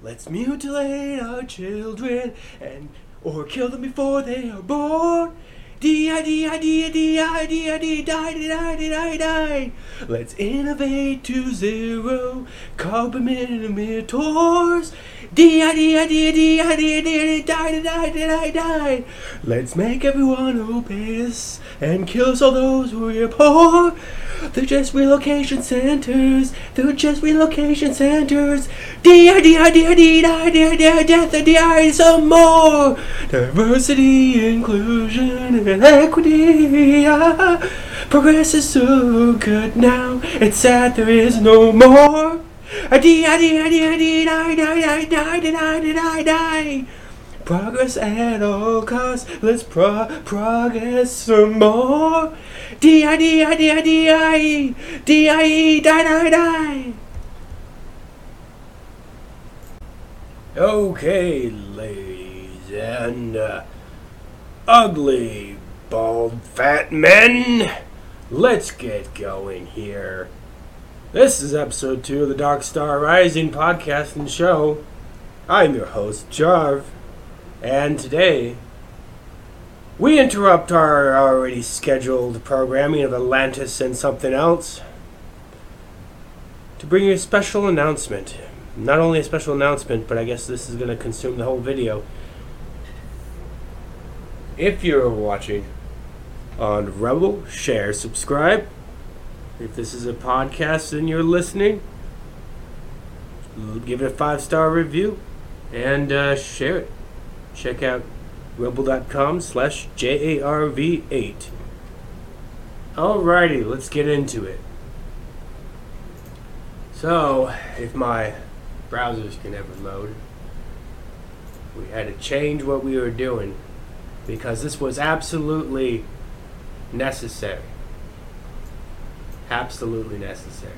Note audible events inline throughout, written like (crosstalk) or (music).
Let's mutilate our children and or kill them before they are born. D-I-D-I-D-I-D-I-D-I-D, die, die, die, die, die. Let's innovate to zero carbon emitters. D-I-D-I-D-I-D-I-D-I-D, die, die, die, die, die. Let's make everyone obese and kill all those who are poor. They're just relocation centers. They're just relocation centers. D-I, D-I, D-I, D-I, D-I, D-I, death, D-I, some more. Diversity, inclusion, and equity. Progress is so good now. It's sad there is no more. Progress at all costs. Let's pro- progress some more. D I D I D I D I D I E die die die. Okay, ladies and uh, ugly, bald, fat men, let's get going here. This is episode two of the Dark Star Rising podcast and show. I'm your host, Jarv, and today we interrupt our already scheduled programming of Atlantis and something else to bring you a special announcement. Not only a special announcement, but I guess this is going to consume the whole video. If you're watching on Rebel, share, subscribe. If this is a podcast and you're listening, give it a five star review and uh, share it. Check out rumble.com slash JARV8. Alrighty, let's get into it. So, if my browsers can ever load, we had to change what we were doing because this was absolutely necessary. Absolutely necessary.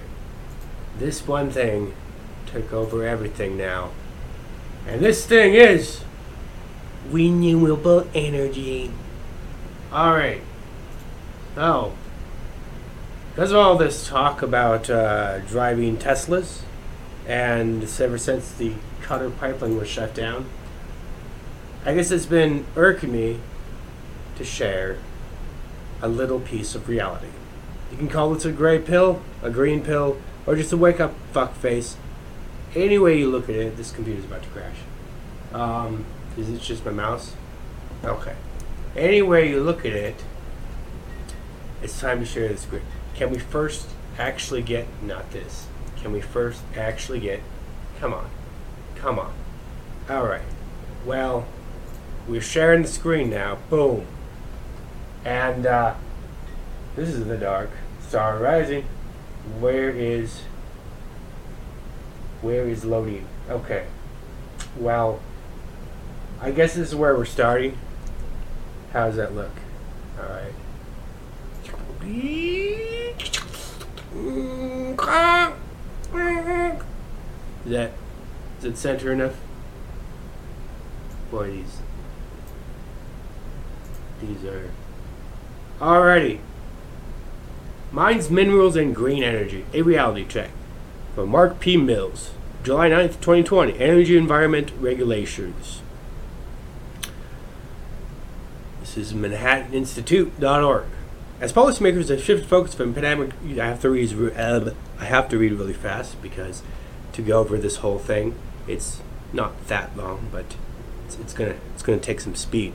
This one thing took over everything now. And this thing is renewable energy. Alright. So, because of all this talk about uh, driving Teslas, and ever since the Qatar pipeline was shut down, I guess it's been irking me to share a little piece of reality. You can call it a gray pill, a green pill, or just a wake up fuck face. Any way you look at it, this computer's about to crash. Um, is it just my mouse? Okay. Any way you look at it, it's time to share the screen. Can we first actually get, not this, can we first actually get, come on, come on. Alright. Well, we're sharing the screen now. Boom. And, uh, this is the dark star rising. Where is, where is loading? Okay. Well, I guess this is where we're starting. How does that look? Alright. Is that is it center enough? Boy these these are Alrighty. Mines, Minerals, and Green Energy, a reality check. From Mark P. Mills, July 9th, 2020, Energy Environment Regulations. This is ManhattanInstitute.org. As policymakers have shifted focus from pandemic, I have to read. Uh, I have to read really fast because to go over this whole thing, it's not that long, but it's, it's gonna it's gonna take some speed.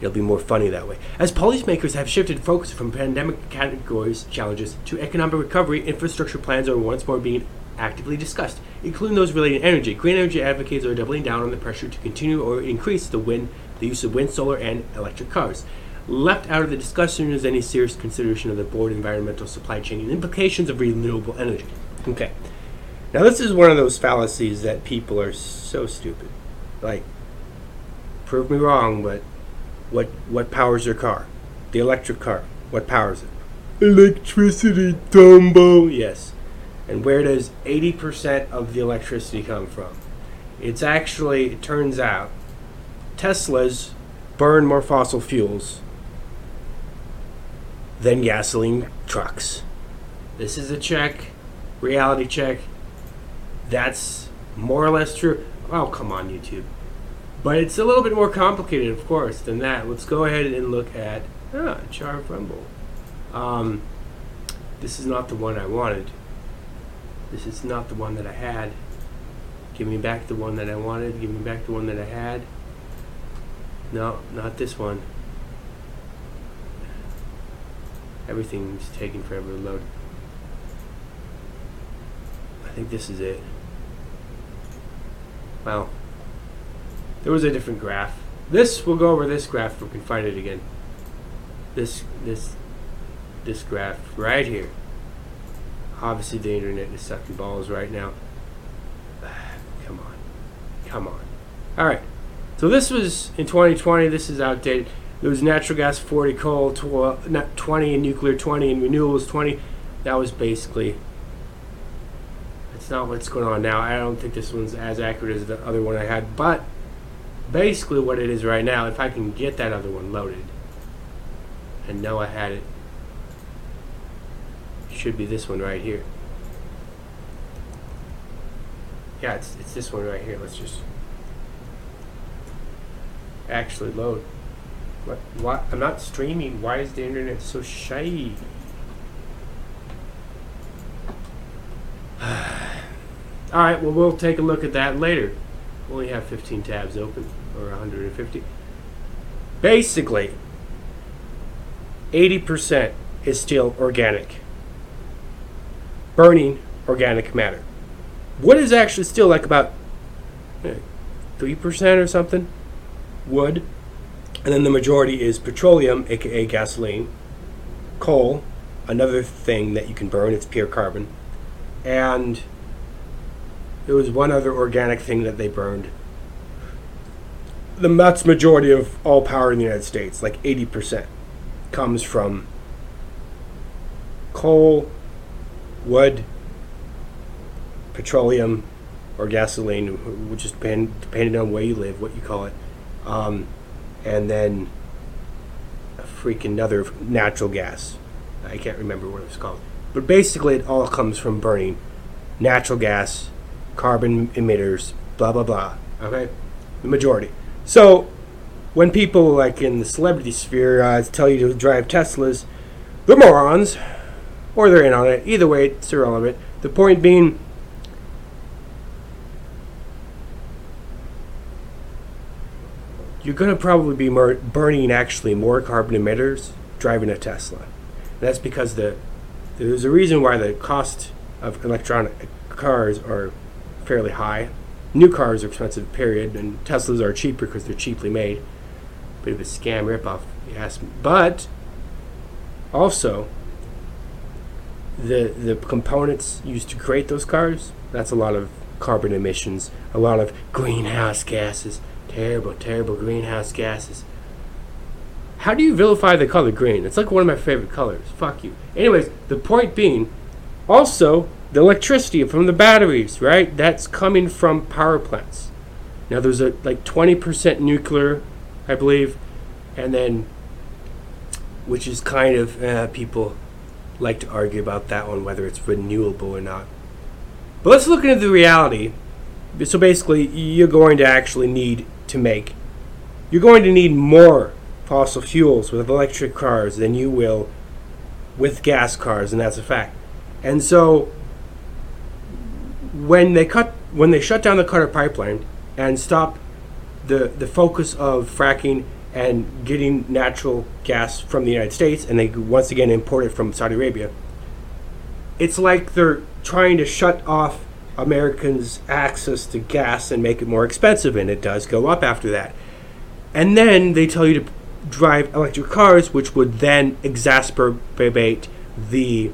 It'll be more funny that way. As policymakers have shifted focus from pandemic categories challenges to economic recovery, infrastructure plans are once more being actively discussed, including those related to energy. Green energy advocates are doubling down on the pressure to continue or increase the wind, the use of wind, solar, and electric cars. Left out of the discussion is any serious consideration of the board environmental supply chain and implications of renewable energy. Okay. Now this is one of those fallacies that people are so stupid. Like, prove me wrong, but what what powers your car? The electric car. What powers it? Electricity, Dumbo. Yes. And where does 80% of the electricity come from? It's actually, it turns out, Teslas burn more fossil fuels than gasoline trucks. This is a check, reality check. That's more or less true. Oh, come on, YouTube. But it's a little bit more complicated, of course, than that. Let's go ahead and look at ah, Char Rumble. Um, this is not the one I wanted. This is not the one that I had. Give me back the one that I wanted. Give me back the one that I had. No, not this one. Everything's taking forever to load. I think this is it. Well, there was a different graph. This, we'll go over this graph if we can find it again. This, this, this graph right here. Obviously the internet is sucking balls right now. (sighs) Come on. Come on. Alright. So this was in 2020. This is outdated. There was natural gas 40, coal 20, and nuclear 20, and renewables 20. That was basically. That's not what's going on now. I don't think this one's as accurate as the other one I had, but basically what it is right now, if I can get that other one loaded and know I had it, should be this one right here. Yeah, it's, it's this one right here. Let's just actually load. What? What? I'm not streaming. Why is the internet so shy? (sighs) All right. Well, we'll take a look at that later. We only have 15 tabs open, or 150. Basically, 80% is still organic. Burning organic matter. What is actually still like about 3% eh, or something? Wood. And then the majority is petroleum, aka gasoline, coal, another thing that you can burn, it's pure carbon. And there was one other organic thing that they burned. The vast majority of all power in the United States, like 80%, comes from coal, wood, petroleum, or gasoline, which is depend, depending on where you live, what you call it. Um, and then a freaking another natural gas. I can't remember what it was called. But basically, it all comes from burning natural gas carbon emitters, blah blah blah. Okay, the majority. So when people like in the celebrity sphere uh, tell you to drive Teslas, they're morons, or they're in on it. Either way, it's irrelevant. The point being. You're going to probably be burning actually more carbon emitters driving a Tesla. that's because the there's a reason why the cost of electronic cars are fairly high. New cars are expensive, period, and Teslas are cheaper because they're cheaply made. Bit of a scam ripoff, yes. But also, the the components used to create those cars, that's a lot of carbon emissions, a lot of greenhouse gases. Terrible, terrible greenhouse gases. How do you vilify the color green? It's like one of my favorite colors. Fuck you. Anyways, the point being, also, the electricity from the batteries, right? That's coming from power plants. Now there's a like 20% nuclear, I believe, and then which is kind of uh, people like to argue about that one whether it's renewable or not. But let's look into the reality. So basically, you're going to actually need to make you're going to need more fossil fuels with electric cars than you will with gas cars, and that's a fact. And so when they cut when they shut down the Qatar pipeline and stop the the focus of fracking and getting natural gas from the United States and they once again import it from Saudi Arabia it's like they're trying to shut off Americans access to gas and make it more expensive and it does go up after that and then they tell you to drive electric cars which would then exacerbate the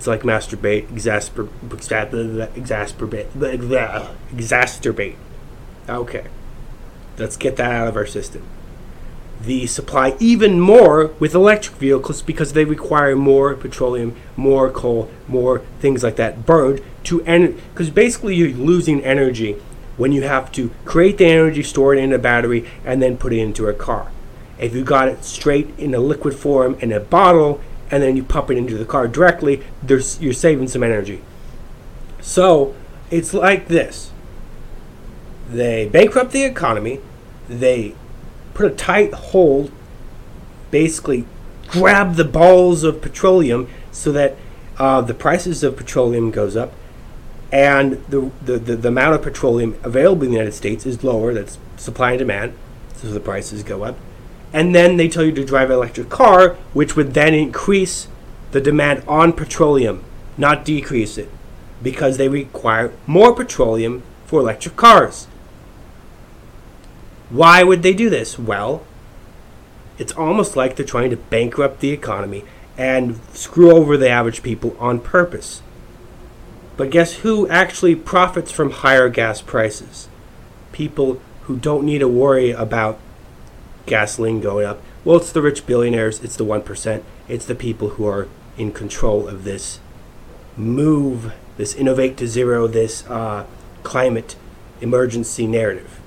it's like masturbate, exasper, exasperate, exacerbate. Okay, let's get that out of our system. The supply even more with electric vehicles because they require more petroleum, more coal, more things like that burned to end. Because basically, you're losing energy when you have to create the energy, store it in a battery, and then put it into a car. If you got it straight in a liquid form in a bottle, and then you pump it into the car directly, there's you're saving some energy. So it's like this. they bankrupt the economy, they put a tight hold, basically grab the balls of petroleum so that uh, the prices of petroleum goes up and the, the, the, the amount of petroleum available in the United States is lower, that's supply and demand, so the prices go up. And then they tell you to drive an electric car, which would then increase the demand on petroleum, not decrease it, because they require more petroleum for electric cars. Why would they do this? Well, it's almost like they're trying to bankrupt the economy and screw over the average people on purpose. But guess who actually profits from higher gas prices? People who don't need to worry about gasoline going up. Well, it's the rich billionaires, it's the 1%, it's the people who are in control of this move, this innovate to zero, this uh, climate emergency narrative.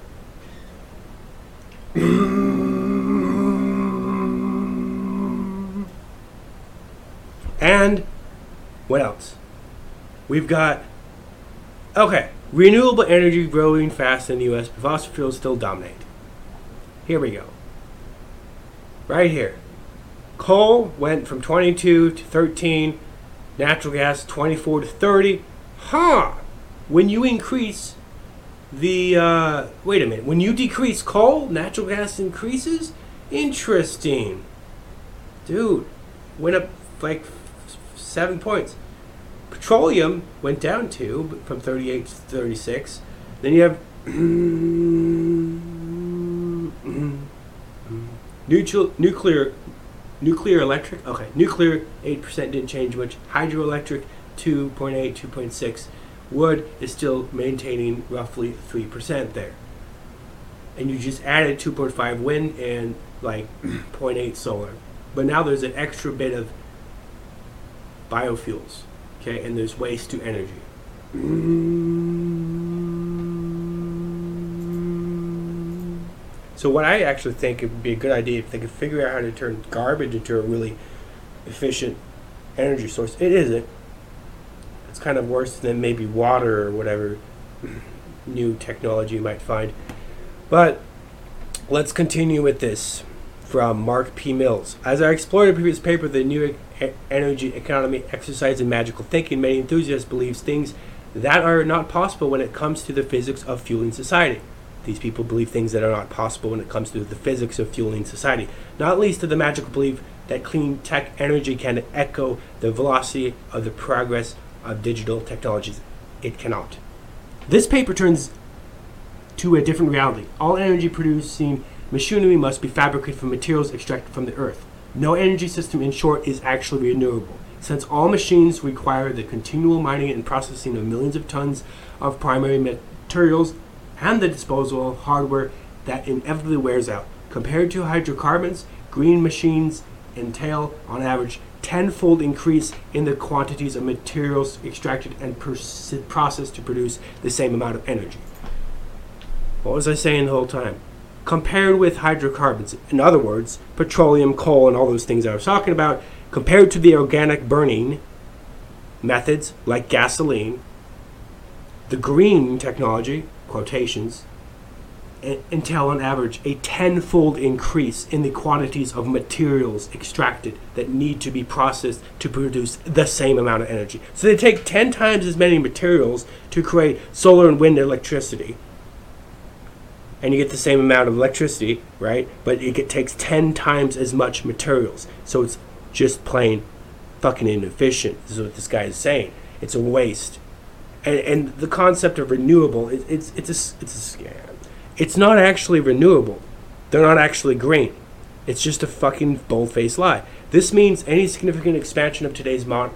(clears throat) and what else? We've got okay, renewable energy growing fast in the U.S., but fossil fuels still dominate. Here we go. Right here, coal went from 22 to 13, natural gas 24 to 30. Huh? When you increase the uh, wait a minute, when you decrease coal, natural gas increases. Interesting, dude. Went up like seven points. Petroleum went down two from 38 to 36. Then you have (clears throat) neutral, nuclear, nuclear electric. Okay, nuclear 8% didn't change much. Hydroelectric 2.8, 2.6. Wood is still maintaining roughly 3% there. And you just added 2.5 wind and like (clears throat) 0.8 solar. But now there's an extra bit of biofuels, okay, and there's waste to energy. So what I actually think it would be a good idea if they could figure out how to turn garbage into a really efficient energy source. It isn't. It's kind of worse than maybe water or whatever new technology you might find. But let's continue with this from Mark P. Mills. As I explored a previous paper, the new energy economy, exercise, in magical thinking, many enthusiasts believe things that are not possible when it comes to the physics of fueling society. These people believe things that are not possible when it comes to the physics of fueling society, not least to the magical belief that clean tech energy can echo the velocity of the progress of digital technologies. It cannot. This paper turns to a different reality. All energy producing machinery must be fabricated from materials extracted from the earth. No energy system, in short, is actually renewable. Since all machines require the continual mining and processing of millions of tons of primary materials and the disposal of hardware that inevitably wears out. Compared to hydrocarbons, green machines entail, on average, tenfold increase in the quantities of materials extracted and processed to produce the same amount of energy. What was I saying the whole time? Compared with hydrocarbons, in other words, petroleum, coal, and all those things I was talking about, compared to the organic burning methods like gasoline, the green technology, quotations, entail on average a tenfold increase in the quantities of materials extracted that need to be processed to produce the same amount of energy. So they take 10 times as many materials to create solar and wind electricity. And you get the same amount of electricity, right? But it takes 10 times as much materials. So it's just plain fucking inefficient, is what this guy is saying. It's a waste. And, and the concept of renewable, it, it's, it's, a, it's a scam it's not actually renewable. They're not actually green. It's just a fucking bold-faced lie. This means any significant expansion of today's mod.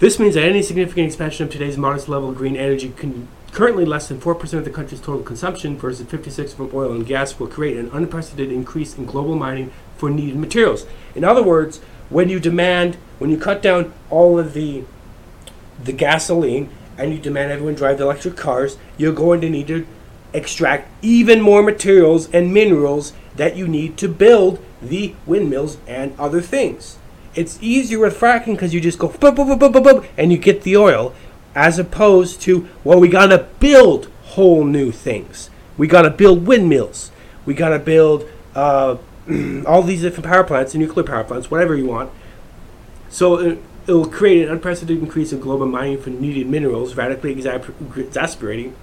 This means that any significant expansion of today's modest level of green energy can currently less than 4% of the country's total consumption versus 56 from oil and gas will create an unprecedented increase in global mining for needed materials. In other words, when you demand, when you cut down all of the the gasoline and you demand everyone drive the electric cars, you're going to need to extract even more materials and minerals that you need to build the windmills and other things. It's easier with fracking because you just go boop, boop, boop, boop, boop, and you get the oil, as opposed to well, we gotta build whole new things. We gotta build windmills. We gotta build uh, (clears throat) all these different power plants, the nuclear power plants, whatever you want. So it, it will create an unprecedented increase in global mining for needed minerals, radically exasperating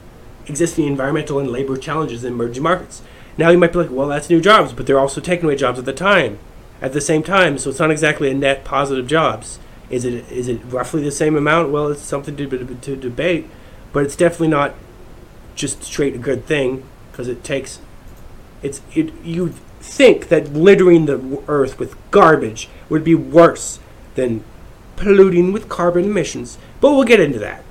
existing environmental and labor challenges in emerging markets. Now you might be like, well, that's new jobs, but they're also taking away jobs at the time, at the same time. So it's not exactly a net positive jobs. Is it is it roughly the same amount? Well, it's something to, to debate, but it's definitely not just straight a good thing because it takes it's it you think that littering the earth with garbage would be worse than polluting with carbon emissions, but we'll get into that.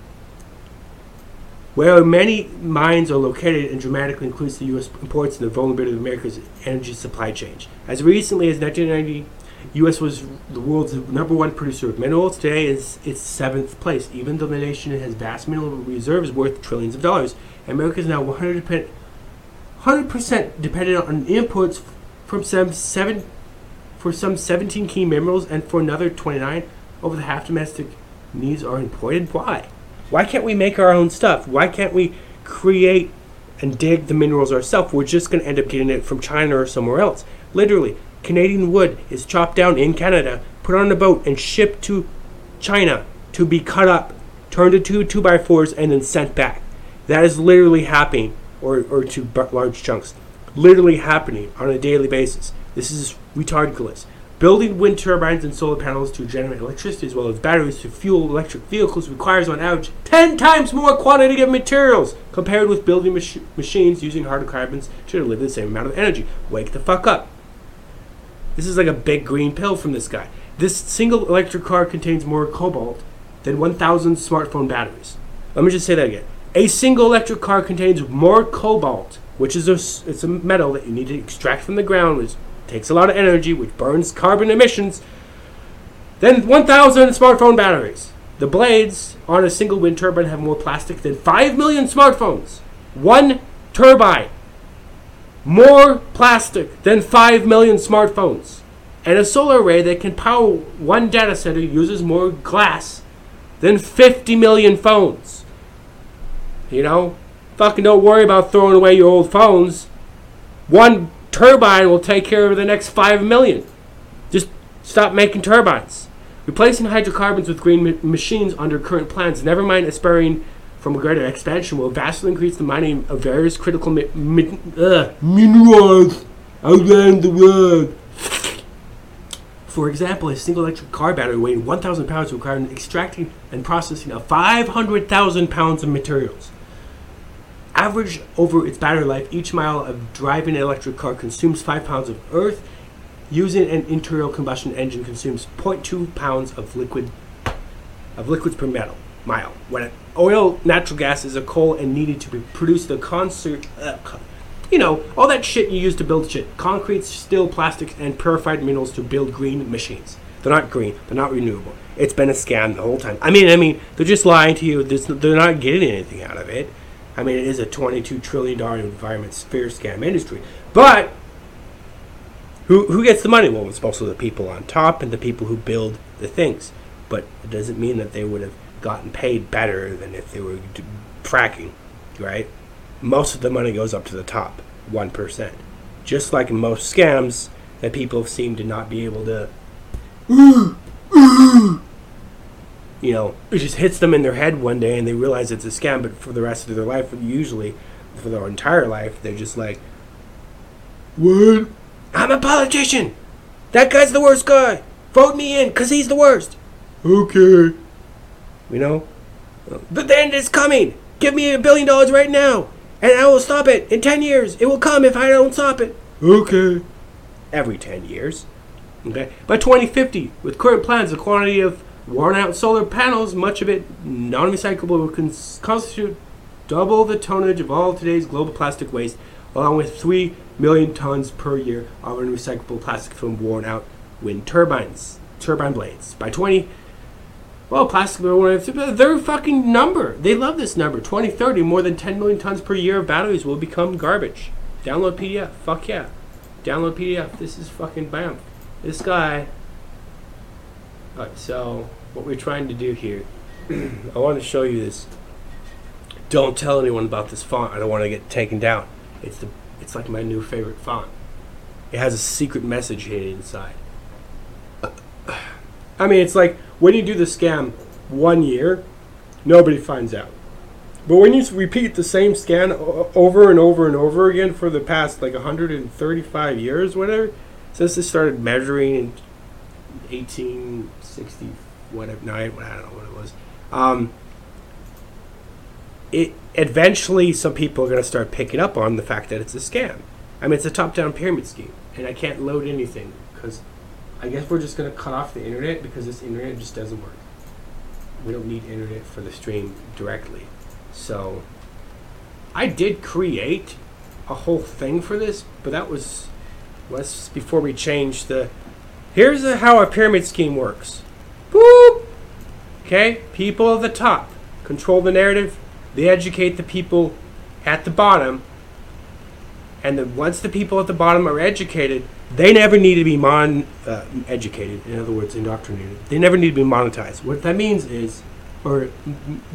Where many mines are located and dramatically increase the U.S. imports and the vulnerability of America's energy supply chain. As recently as 1990, U.S. was the world's number one producer of minerals. Today is its seventh place, even though the nation has vast mineral reserves worth trillions of dollars. America is now 100 percent dependent on imports from some seven for some 17 key minerals and for another 29 over the half domestic needs are imported. Why? Why can't we make our own stuff? Why can't we create and dig the minerals ourselves? We're just going to end up getting it from China or somewhere else. Literally, Canadian wood is chopped down in Canada, put on a boat, and shipped to China to be cut up, turned into two by fours, and then sent back. That is literally happening, or, or to large chunks, literally happening on a daily basis. This is ridiculous. Building wind turbines and solar panels to generate electricity as well as batteries to fuel electric vehicles requires on average 10 times more quantity of materials compared with building mach- machines using hydrocarbons to deliver the same amount of energy. Wake the fuck up. This is like a big green pill from this guy. This single electric car contains more cobalt than 1,000 smartphone batteries. Let me just say that again. A single electric car contains more cobalt, which is a, it's a metal that you need to extract from the ground, which takes a lot of energy, which burns carbon emissions, Then 1,000 smartphone batteries. The blades on a single wind turbine have more plastic than 5 million smartphones. One turbine. More plastic than 5 million smartphones. And a solar array that can power one data center uses more glass than 50 million phones. You know? Fucking don't worry about throwing away your old phones. One turbine will take care of the next 5 million. Just stop making turbines. Replacing hydrocarbons with green ma- machines under current plans, never mind aspiring from a greater expansion, will vastly increase the mining of various critical mi- mi- uh, minerals around the world. For example, a single electric car battery weighing 1,000 pounds required extracting and processing of 500,000 pounds of materials. Average over its battery life, each mile of driving an electric car consumes 5 pounds of earth. Using an internal combustion engine consumes 0.2 pounds of liquid of liquids per metal mile. When oil, natural gas is a coal and needed to produce the concert, uh, you know, all that shit you use to build shit. Concrete, steel, plastics, and purified minerals to build green machines. They're not green. They're not renewable. It's been a scam the whole time. I mean, I mean, they're just lying to you. They're not getting anything out of it. I mean, it is a $22 trillion environment sphere scam industry. But who, who gets the money? Well, it's mostly the people on top and the people who build the things. But it doesn't mean that they would have gotten paid better than if they were fracking, right? Most of the money goes up to the top, 1%. Just like in most scams that people seem to not be able to you know, it just hits them in their head one day and they realize it's a scam, but for the rest of their life, usually for their entire life, they're just like, What? I'm a politician! That guy's the worst guy! Vote me in, because he's the worst! Okay. You know? But the end is coming! Give me a billion dollars right now! And I will stop it! In 10 years! It will come if I don't stop it! Okay. Every 10 years. Okay? By 2050, with current plans, the quantity of Worn out solar panels, much of it non recyclable, will cons- constitute double the tonnage of all today's global plastic waste, along with 3 million tons per year of unrecyclable plastic from worn out wind turbines, turbine blades. By 20, well, plastic their fucking number. They love this number. 2030, more than 10 million tons per year of batteries will become garbage. Download PDF. Fuck yeah. Download PDF. This is fucking bam. This guy. Alright, so what we're trying to do here, (clears throat) I want to show you this. Don't tell anyone about this font. I don't want to get taken down. It's the it's like my new favorite font. It has a secret message hidden inside. I mean, it's like when you do the scam one year, nobody finds out. But when you repeat the same scan over and over and over again for the past like 135 years, whatever, since they started measuring in 1860, whatever, no, I don't know what it was. Um, it eventually some people are going to start picking up on the fact that it's a scam. I mean, it's a top-down pyramid scheme, and I can't load anything because I guess we're just going to cut off the internet because this internet just doesn't work. We don't need internet for the stream directly. So I did create a whole thing for this, but that was was before we changed the. Here's a, how a pyramid scheme works. Okay, people at the top control the narrative. They educate the people at the bottom, and then once the people at the bottom are educated, they never need to be mon uh, educated. In other words, indoctrinated. They never need to be monetized. What that means is, or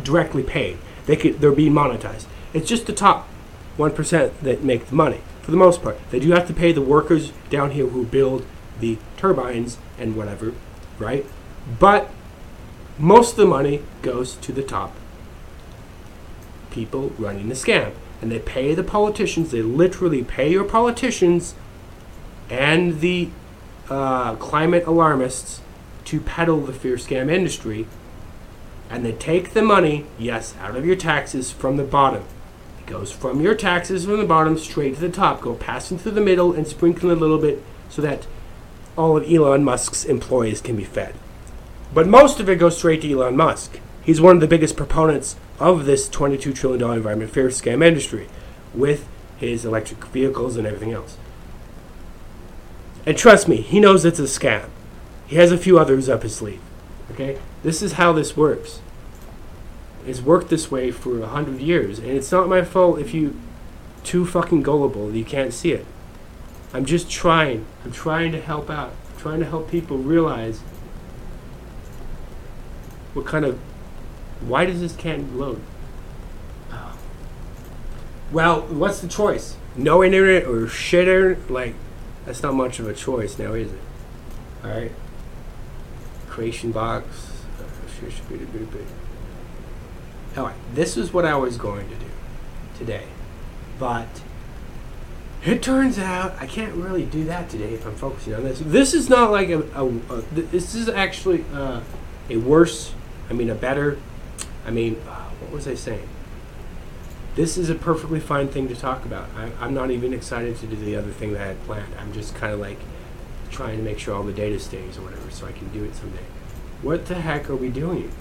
directly paid. They could they're being monetized. It's just the top one percent that make the money for the most part. They do have to pay the workers down here who build the turbines and whatever, right? But most of the money goes to the top people running the scam. And they pay the politicians, they literally pay your politicians and the uh, climate alarmists to peddle the fear scam industry. And they take the money, yes, out of your taxes from the bottom. It goes from your taxes from the bottom straight to the top, go passing through the middle and sprinkling a little bit so that all of Elon Musk's employees can be fed. But most of it goes straight to Elon Musk. He's one of the biggest proponents of this $22 trillion environment fair scam industry with his electric vehicles and everything else. And trust me, he knows it's a scam. He has a few others up his sleeve. Okay? This is how this works. It's worked this way for a hundred years, and it's not my fault if you too fucking gullible you can't see it. I'm just trying. I'm trying to help out. I'm trying to help people realize what kind of why does this can't load? Oh. Well, what's the choice? No internet or shit internet? Like, that's not much of a choice now, is it? Alright. Creation box. Alright, this is what I was going to do today. But it turns out I can't really do that today if I'm focusing on this. This is not like a, a, a this is actually uh, a worse, I mean a better, I mean, uh, what was I saying? this is a perfectly fine thing to talk about. I, am not even excited to do the other thing that I had planned. I'm just kind of like trying to make sure all the data stays or whatever so I can do it someday. What the heck are we doing?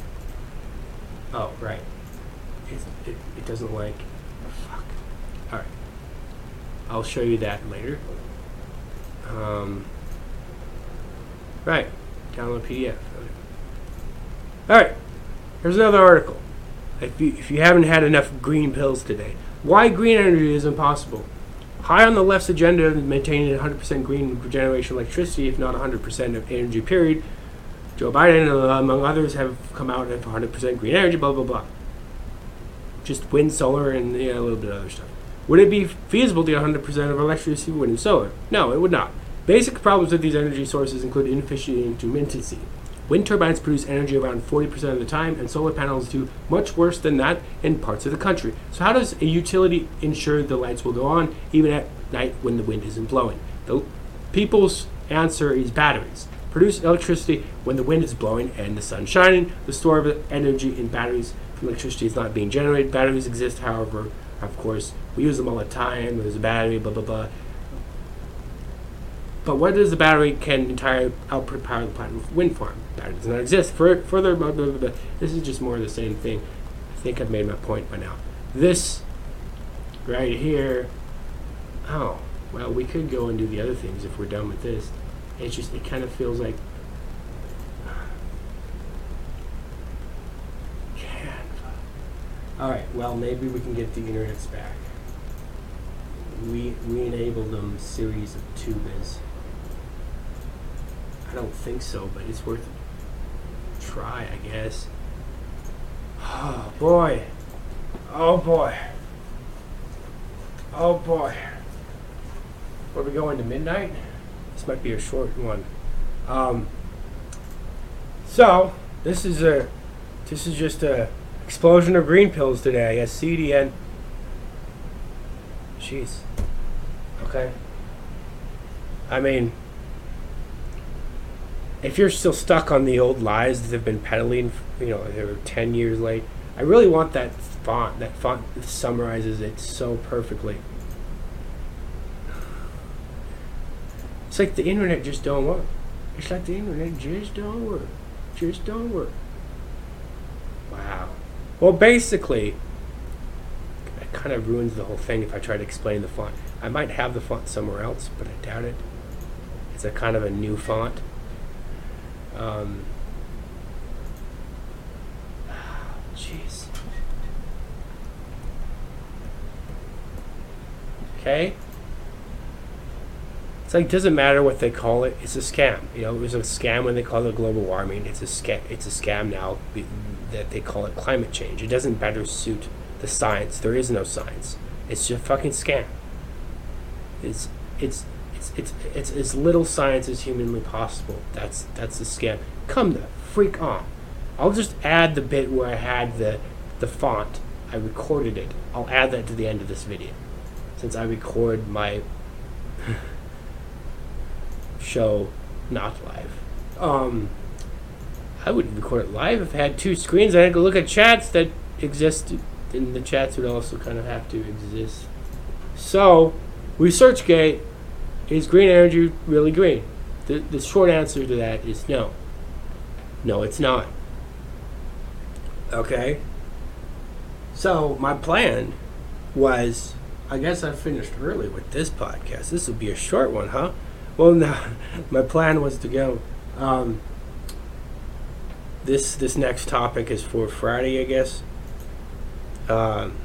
Oh, right. It, it, it doesn't like. Fuck. Alright. I'll show you that later. Um, right. Download PDF. Alright. Here's another article if you, if you haven't had enough green pills today. Why green energy is impossible. High on the left's agenda is maintaining 100% green generation electricity, if not 100% of energy, period. Joe Biden, uh, among others, have come out with 100% green energy, blah, blah, blah. Just wind, solar, and a little bit of other stuff. Would it be feasible to get 100% of electricity wind and solar? No, it would not. Basic problems with these energy sources include inefficient intermittency. Wind turbines produce energy around 40% of the time, and solar panels do much worse than that in parts of the country. So, how does a utility ensure the lights will go on even at night when the wind isn't blowing? The people's answer is batteries. Produce electricity when the wind is blowing and the sun shining. The store of energy in batteries from electricity is not being generated. Batteries exist, however, of course, we use them all the time. There's a battery, blah blah blah. But what does the battery can entire output power the platinum wind farm? Battery does not exist. For, further, blah, blah, blah, this is just more of the same thing. I think I've made my point by now. This right here. Oh, well, we could go and do the other things if we're done with this. It's just, it kind of feels like. (sighs) All right. Well, maybe we can get the internets back. We we enabled them series of tubas. I don't think so, but it's worth a try, I guess. Oh boy. Oh boy. Oh boy. Are we going to midnight? This might be a short one. Um, so this is a this is just a explosion of green pills today. I guess CDN. Jeez. Okay. I mean, if you're still stuck on the old lies that they've been peddling, you know, they're ten years late. I really want that font. That font summarizes it so perfectly. It's like the internet just don't work. It's like the internet just don't work. Just don't work. Wow. Well, basically, it kind of ruins the whole thing if I try to explain the font. I might have the font somewhere else, but I doubt it. It's a kind of a new font. Um, jeez. Okay. It's like it doesn't matter what they call it. It's a scam. You know, it was a scam when they called it global warming. It's a scam. It's a scam now that they call it climate change. It doesn't better suit the science. There is no science. It's just a fucking scam. It's it's it's it's as little science as humanly possible. That's that's the scam. Come the freak on. I'll just add the bit where I had the the font. I recorded it. I'll add that to the end of this video, since I record my (laughs) show not live. Um, I would record it live if I had two screens. I had to look at chats that exist, and the chats would also kind of have to exist. So, ResearchGate is green energy really green? The, the short answer to that is no. No, it's not. Okay? So, my plan was I guess I finished early with this podcast. This will be a short one, huh? Well, (laughs) no, my plan was to go. Um, this this next topic is for Friday, I guess. Um,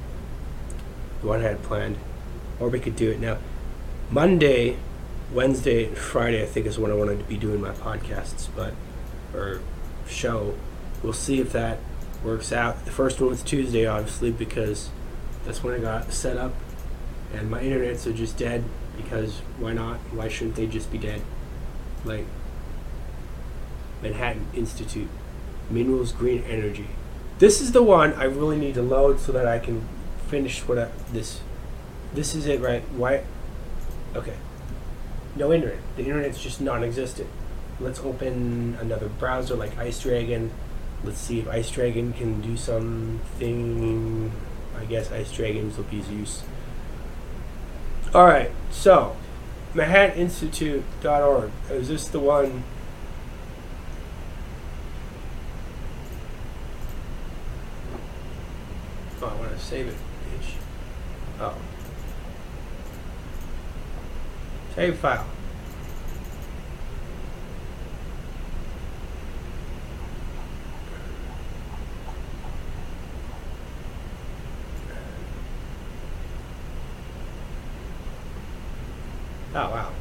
what I had planned, or we could do it now. Monday, Wednesday, Friday, I think is when I wanted to be doing my podcasts, but or show. We'll see if that works out. The first one was Tuesday, obviously, because that's when I got set up, and my internets are just dead because why not? Why shouldn't they just be dead? Like Manhattan Institute, Minerals Green Energy. This is the one I really need to load so that I can finish what I, this. This is it, right? Why? Okay. No internet. The internet's just non-existent. Let's open another browser like IceDragon. Let's see if IceDragon can do something. I guess IceDragon's will be use. All right, so ManhattanInstitute.org. Is this the one? Oh, I want to save it. Bitch. Oh. Save file. Oh wow.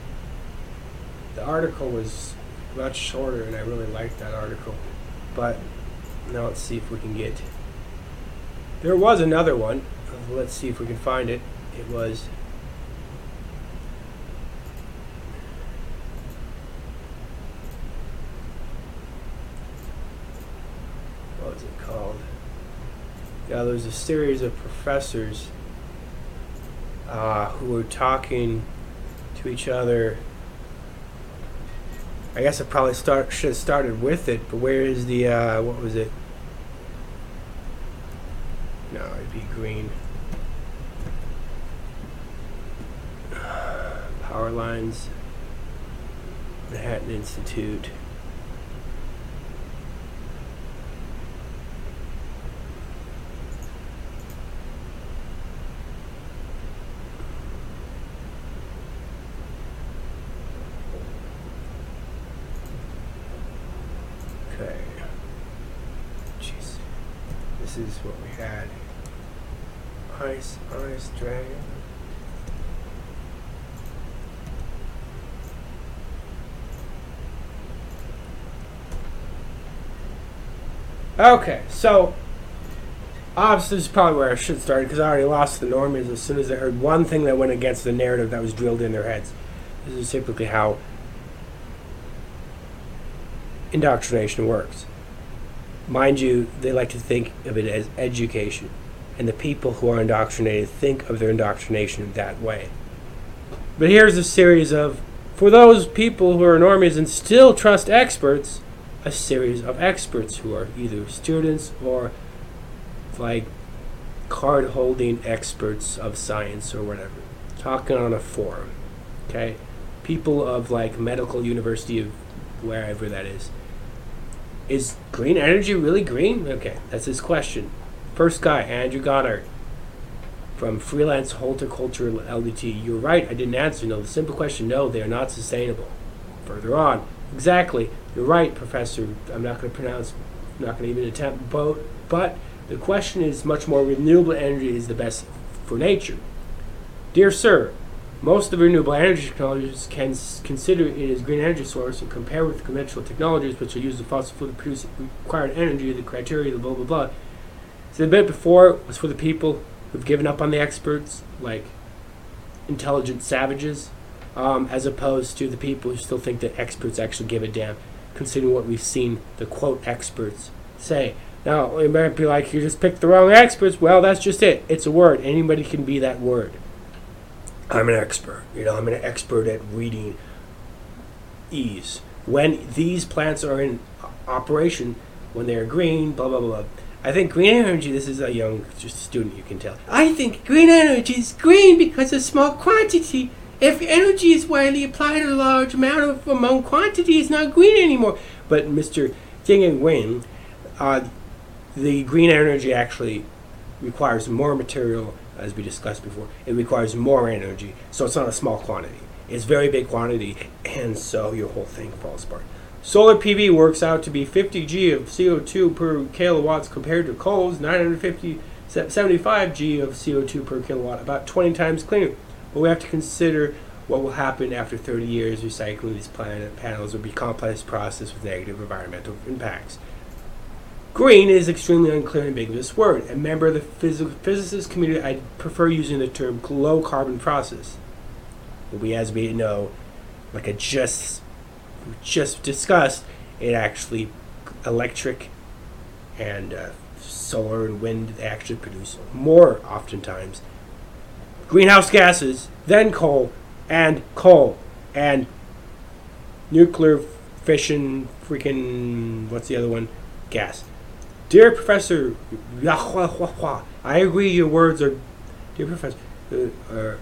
The article was much shorter and I really liked that article. But now let's see if we can get there was another one. Let's see if we can find it. It was what was it called? Yeah, there a series of professors uh, who were talking to each other. I guess I probably start should have started with it, but where is the uh, what was it? No, it'd be green. (sighs) Power lines. Manhattan Institute. Okay. Jeez. This is what we had. Ice, dragon. Okay, so obviously this is probably where I should start because I already lost the normies as soon as I heard one thing that went against the narrative that was drilled in their heads. This is typically how indoctrination works. Mind you, they like to think of it as education, and the people who are indoctrinated think of their indoctrination that way. But here's a series of, for those people who are normies and still trust experts, a series of experts who are either students or like card holding experts of science or whatever, talking on a forum. Okay? People of like medical university of wherever that is. Is green energy really green? Okay, that's his question. First guy, Andrew Goddard from Freelance Horticulture LDT. You're right, I didn't answer. No, the simple question no, they are not sustainable. Further on, exactly, you're right, Professor. I'm not going to pronounce, I'm not going to even attempt both, but the question is much more renewable energy is the best for nature. Dear sir, most of the renewable energy technologies can consider it as green energy source and compare with conventional technologies which are used in fossil fuel to produce required energy, the criteria, the blah blah blah. So the bit before was for the people who've given up on the experts, like intelligent savages, um, as opposed to the people who still think that experts actually give a damn, considering what we've seen the quote experts say. Now, it might be like you just picked the wrong experts. Well, that's just it. It's a word. Anybody can be that word. I'm an expert. You know, I'm an expert at reading ease. When these plants are in operation, when they're green, blah, blah, blah. I think green energy, this is a young just student, you can tell. I think green energy is green because of small quantity. If energy is widely applied a large amount of among quantity, it's not green anymore. But Mr. Ding and Nguyen, uh, the green energy actually requires more material, as we discussed before. It requires more energy, so it's not a small quantity. It's very big quantity, and so your whole thing falls apart. Solar PV works out to be 50 G of CO2 per kilowatts compared to coal's 950 75 G of CO2 per kilowatt, about 20 times cleaner. But we have to consider what will happen after 30 years recycling these planet panels will be a complex process with negative environmental impacts. Green is extremely unclear and ambiguous word. A member of the phys- physicist community, I prefer using the term low carbon process. But We, as we know, like I just just discussed, it actually electric and uh, solar and wind actually produce more oftentimes greenhouse gases than coal and coal and nuclear fission freaking what's the other one? Gas. Dear Professor, I agree your words are, dear Professor, uh, are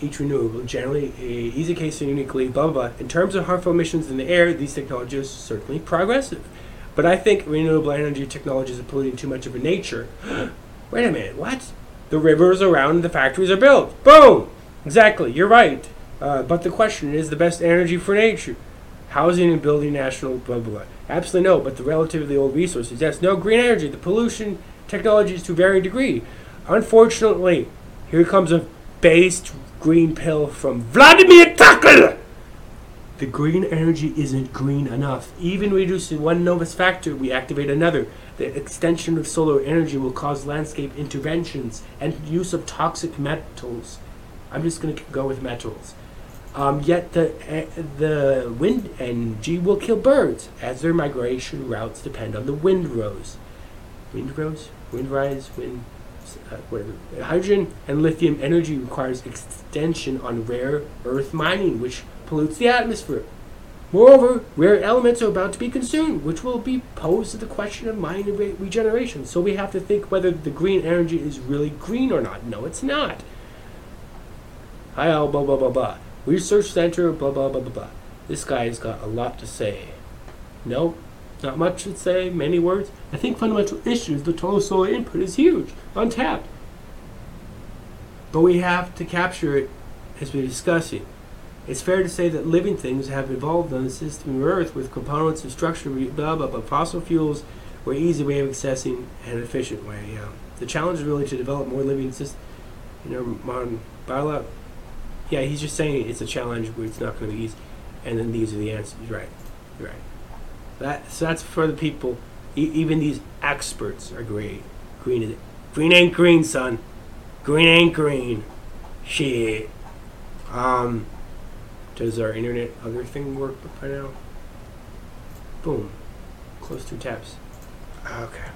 each renewable, generally easy case and uniquely, blah, blah, blah. In terms of harmful emissions in the air, these technologies are certainly progressive. But I think renewable energy technologies are polluting too much of a nature. (gasps) Wait a minute, what? The rivers around the factories are built. Boom! Exactly, you're right. Uh, but the question is the best energy for nature housing and building national blah blah blah. Absolutely no, but the relatively old resources. Yes, no green energy. The pollution technologies to varying degree. Unfortunately, here comes a based green pill from Vladimir Takl. The green energy isn't green enough. Even reducing one Novus factor, we activate another. The extension of solar energy will cause landscape interventions and use of toxic metals. I'm just going to go with metals. Um, yet the uh, the wind energy will kill birds as their migration routes depend on the wind rose. Wind rose, wind rise, wind uh. Hydrogen and lithium energy requires extension on rare earth mining, which pollutes the atmosphere. Moreover, rare elements are about to be consumed, which will be posed to the question of mining re- regeneration. So we have to think whether the green energy is really green or not. No, it's not. Hi, all, blah, blah, blah, blah. Research Center, blah, blah, blah, blah, blah. This guy's got a lot to say. Nope, not much to say, many words. I think fundamental issues, the total solar input is huge, untapped. But we have to capture it as we're discussing. It's fair to say that living things have evolved on the system of Earth with components and structure, blah, blah, blah. Fossil fuels were an easy way of accessing an efficient way. The challenge is really to develop more living systems You know, modern Bala. Yeah, he's just saying it's a challenge where it's not going to be easy, and then these are the answers. Right, right. That so that's for the people. E- even these experts are great. Green is green ain't green, son. Green ain't green. Shit. Um, does our internet other thing work by now? Boom. Close two tabs. Okay.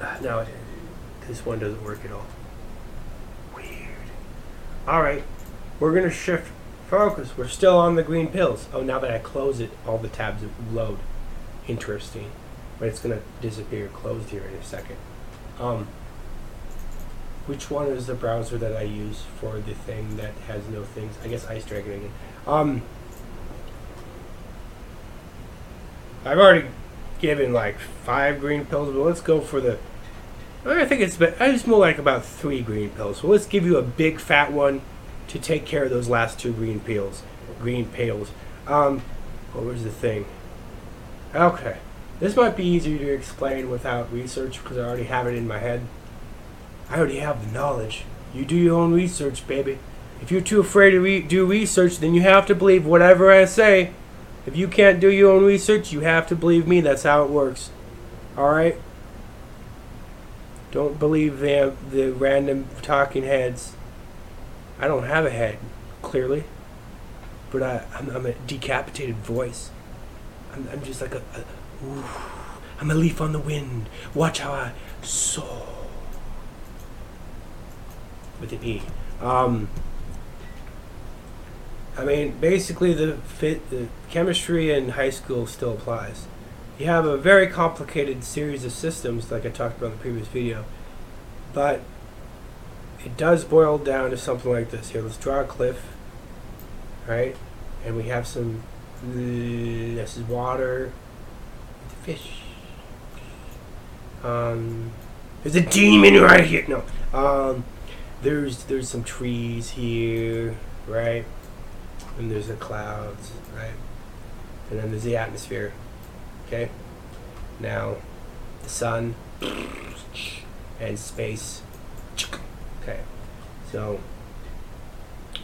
Uh, no, it, this one doesn't work at all. Weird. All right, we're gonna shift focus. We're still on the green pills. Oh, now that I close it, all the tabs load. Interesting, but it's gonna disappear closed here in a second. Um, which one is the browser that I use for the thing that has no things? I guess IceDragon again. Um, I've already given like five green pills, but let's go for the. I think it's it's more like about three green pills. So let's give you a big fat one to take care of those last two green pills. Green pails. Um, what was the thing? Okay, this might be easier to explain without research because I already have it in my head. I already have the knowledge. You do your own research, baby. If you're too afraid to re- do research, then you have to believe whatever I say. If you can't do your own research, you have to believe me. That's how it works. All right. Don't believe the the random talking heads. I don't have a head, clearly, but I, I'm, I'm a decapitated voice. I'm, I'm just like a, a ooh, I'm a leaf on the wind. Watch how I soar. With an E. Um, I mean, basically, the fit, the chemistry in high school still applies. You have a very complicated series of systems, like I talked about in the previous video, but it does boil down to something like this. Here, let's draw a cliff, right? And we have some. This is water. Fish. Um, there's a demon right here. No. Um, there's there's some trees here, right? And there's the clouds, right? And then there's the atmosphere. Okay? Now, the sun and space. Okay. So,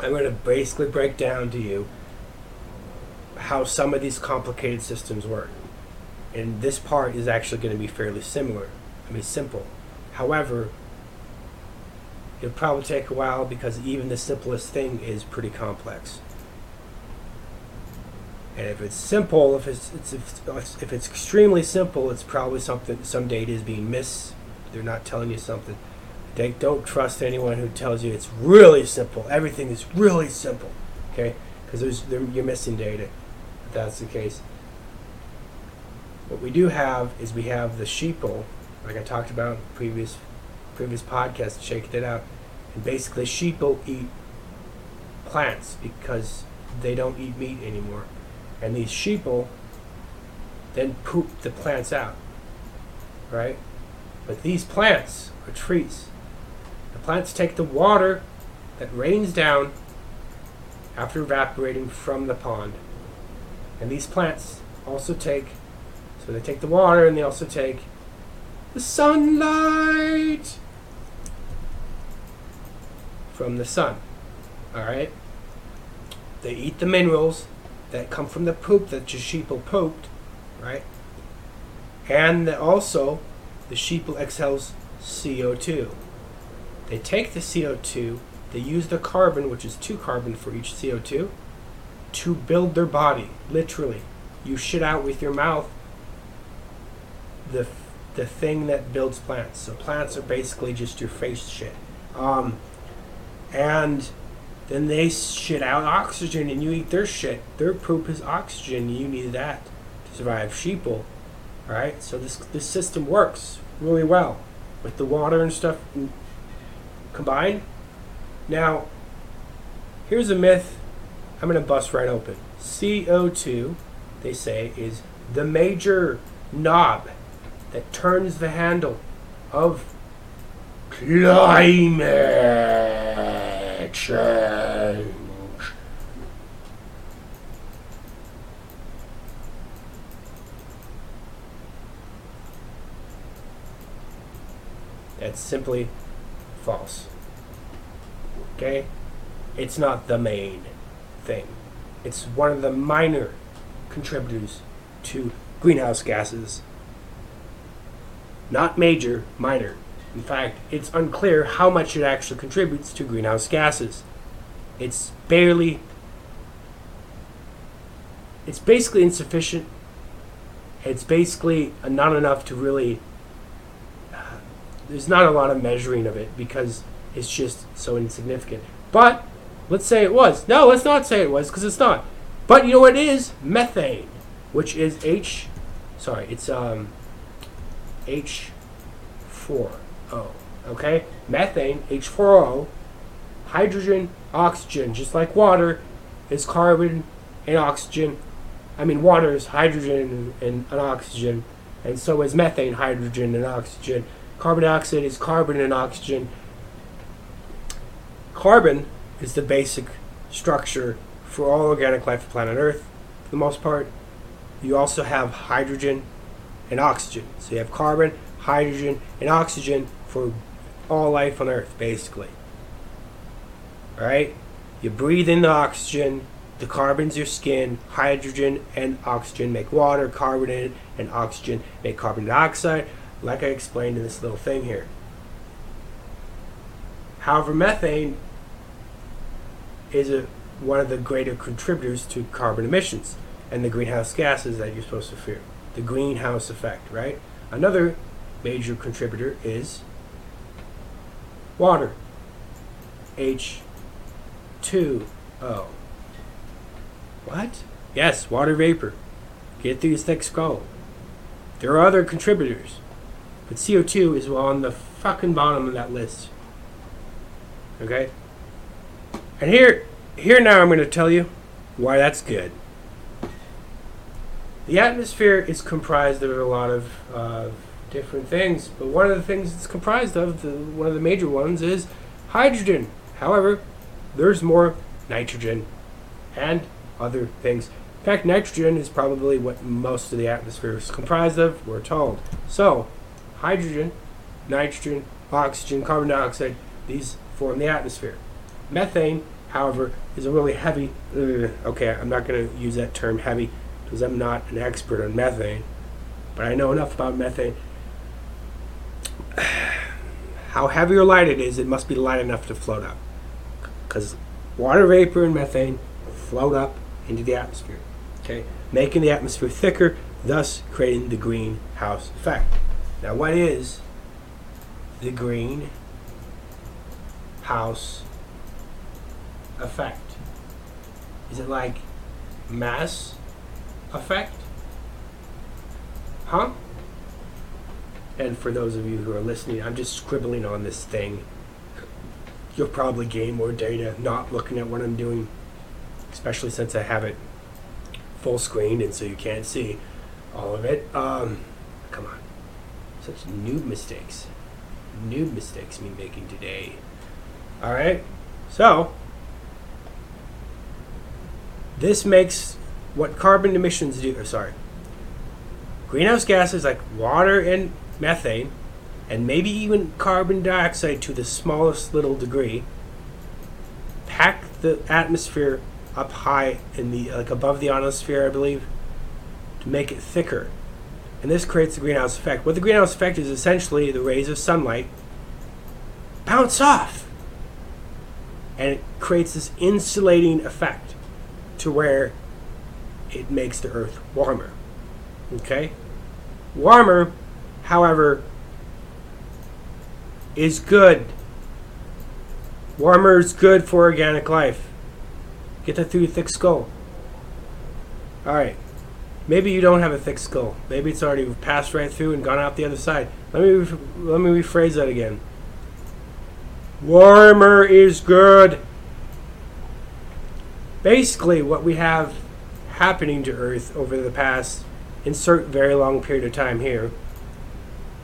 I'm going to basically break down to you how some of these complicated systems work. And this part is actually going to be fairly similar. I mean, simple. However, it'll probably take a while because even the simplest thing is pretty complex. And if it's simple, if it's, it's if, if it's extremely simple, it's probably something some data is being missed. They're not telling you something. Don't trust anyone who tells you it's really simple. Everything is really simple, okay? Because you're missing data. If that's the case. What we do have is we have the sheeple, like I talked about in previous previous podcast, check it out. And basically, sheeple eat plants because they don't eat meat anymore and these sheeple then poop the plants out, right? But these plants are trees. Plants take the water that rains down after evaporating from the pond. And these plants also take, so they take the water and they also take the sunlight from the sun. All right? They eat the minerals that come from the poop that the sheeple pooped, right? And also, the sheeple exhales CO2. They take the CO2, they use the carbon, which is two carbon for each CO2, to build their body. Literally, you shit out with your mouth the the thing that builds plants. So plants are basically just your face shit. Um, and then they shit out oxygen and you eat their shit. Their poop is oxygen. You need that to survive. Sheeple. Alright? So this this system works really well with the water and stuff combined. Now, here's a myth I'm going to bust right open. CO2, they say, is the major knob that turns the handle of climate change. That's simply false. Okay? It's not the main thing. It's one of the minor contributors to greenhouse gases. Not major, minor. In fact, it's unclear how much it actually contributes to greenhouse gases. It's barely. It's basically insufficient. It's basically not enough to really. There's not a lot of measuring of it because it's just so insignificant. But let's say it was. No, let's not say it was because it's not. But you know what it is? Methane, which is H. Sorry, it's um. H4O. Okay, methane H4O, hydrogen, oxygen, just like water, is carbon and oxygen. I mean, water is hydrogen and, and oxygen, and so is methane, hydrogen and oxygen. Carbon dioxide is carbon and oxygen. Carbon is the basic structure for all organic life on planet Earth, for the most part. You also have hydrogen and oxygen. So you have carbon, hydrogen, and oxygen for all life on Earth, basically. Alright? You breathe in the oxygen, the carbon's your skin, hydrogen and oxygen make water, carbon and oxygen make carbon dioxide, like I explained in this little thing here. However, methane is a, one of the greater contributors to carbon emissions and the greenhouse gases that you're supposed to fear. The greenhouse effect, right? Another major contributor is water. H2O. What? Yes, water vapor. Get through your thick skull. There are other contributors, but CO2 is on the fucking bottom of that list. Okay? And here, here now I'm going to tell you why that's good. The atmosphere is comprised of a lot of uh, different things, but one of the things it's comprised of, the, one of the major ones, is hydrogen. However, there's more nitrogen and other things. In fact, nitrogen is probably what most of the atmosphere is comprised of, we're told. So, hydrogen, nitrogen, oxygen, carbon dioxide, these form the atmosphere. Methane, however, is a really heavy. Okay, I'm not going to use that term heavy because I'm not an expert on methane, but I know enough about methane. (sighs) How heavy or light it is, it must be light enough to float up. Because water vapor and methane float up into the atmosphere, okay, making the atmosphere thicker, thus creating the greenhouse effect. Now, what is the greenhouse effect? Is it like mass effect? Huh? And for those of you who are listening, I'm just scribbling on this thing. You'll probably gain more data not looking at what I'm doing, especially since I have it full screened and so you can't see all of it. Um, come on. Such noob mistakes. Noob mistakes me making today. Alright? So, this makes what carbon emissions do, or sorry, greenhouse gases like water and methane, and maybe even carbon dioxide to the smallest little degree, pack the atmosphere up high in the like above the ionosphere, I believe, to make it thicker. And this creates the greenhouse effect. What the greenhouse effect is essentially the rays of sunlight bounce off. And it creates this insulating effect to where it makes the earth warmer. Okay? Warmer, however, is good. Warmer is good for organic life. Get that through your thick skull. Alright. Maybe you don't have a thick skull. Maybe it's already passed right through and gone out the other side. Let me let me rephrase that again. Warmer is good. Basically, what we have happening to Earth over the past insert very long period of time here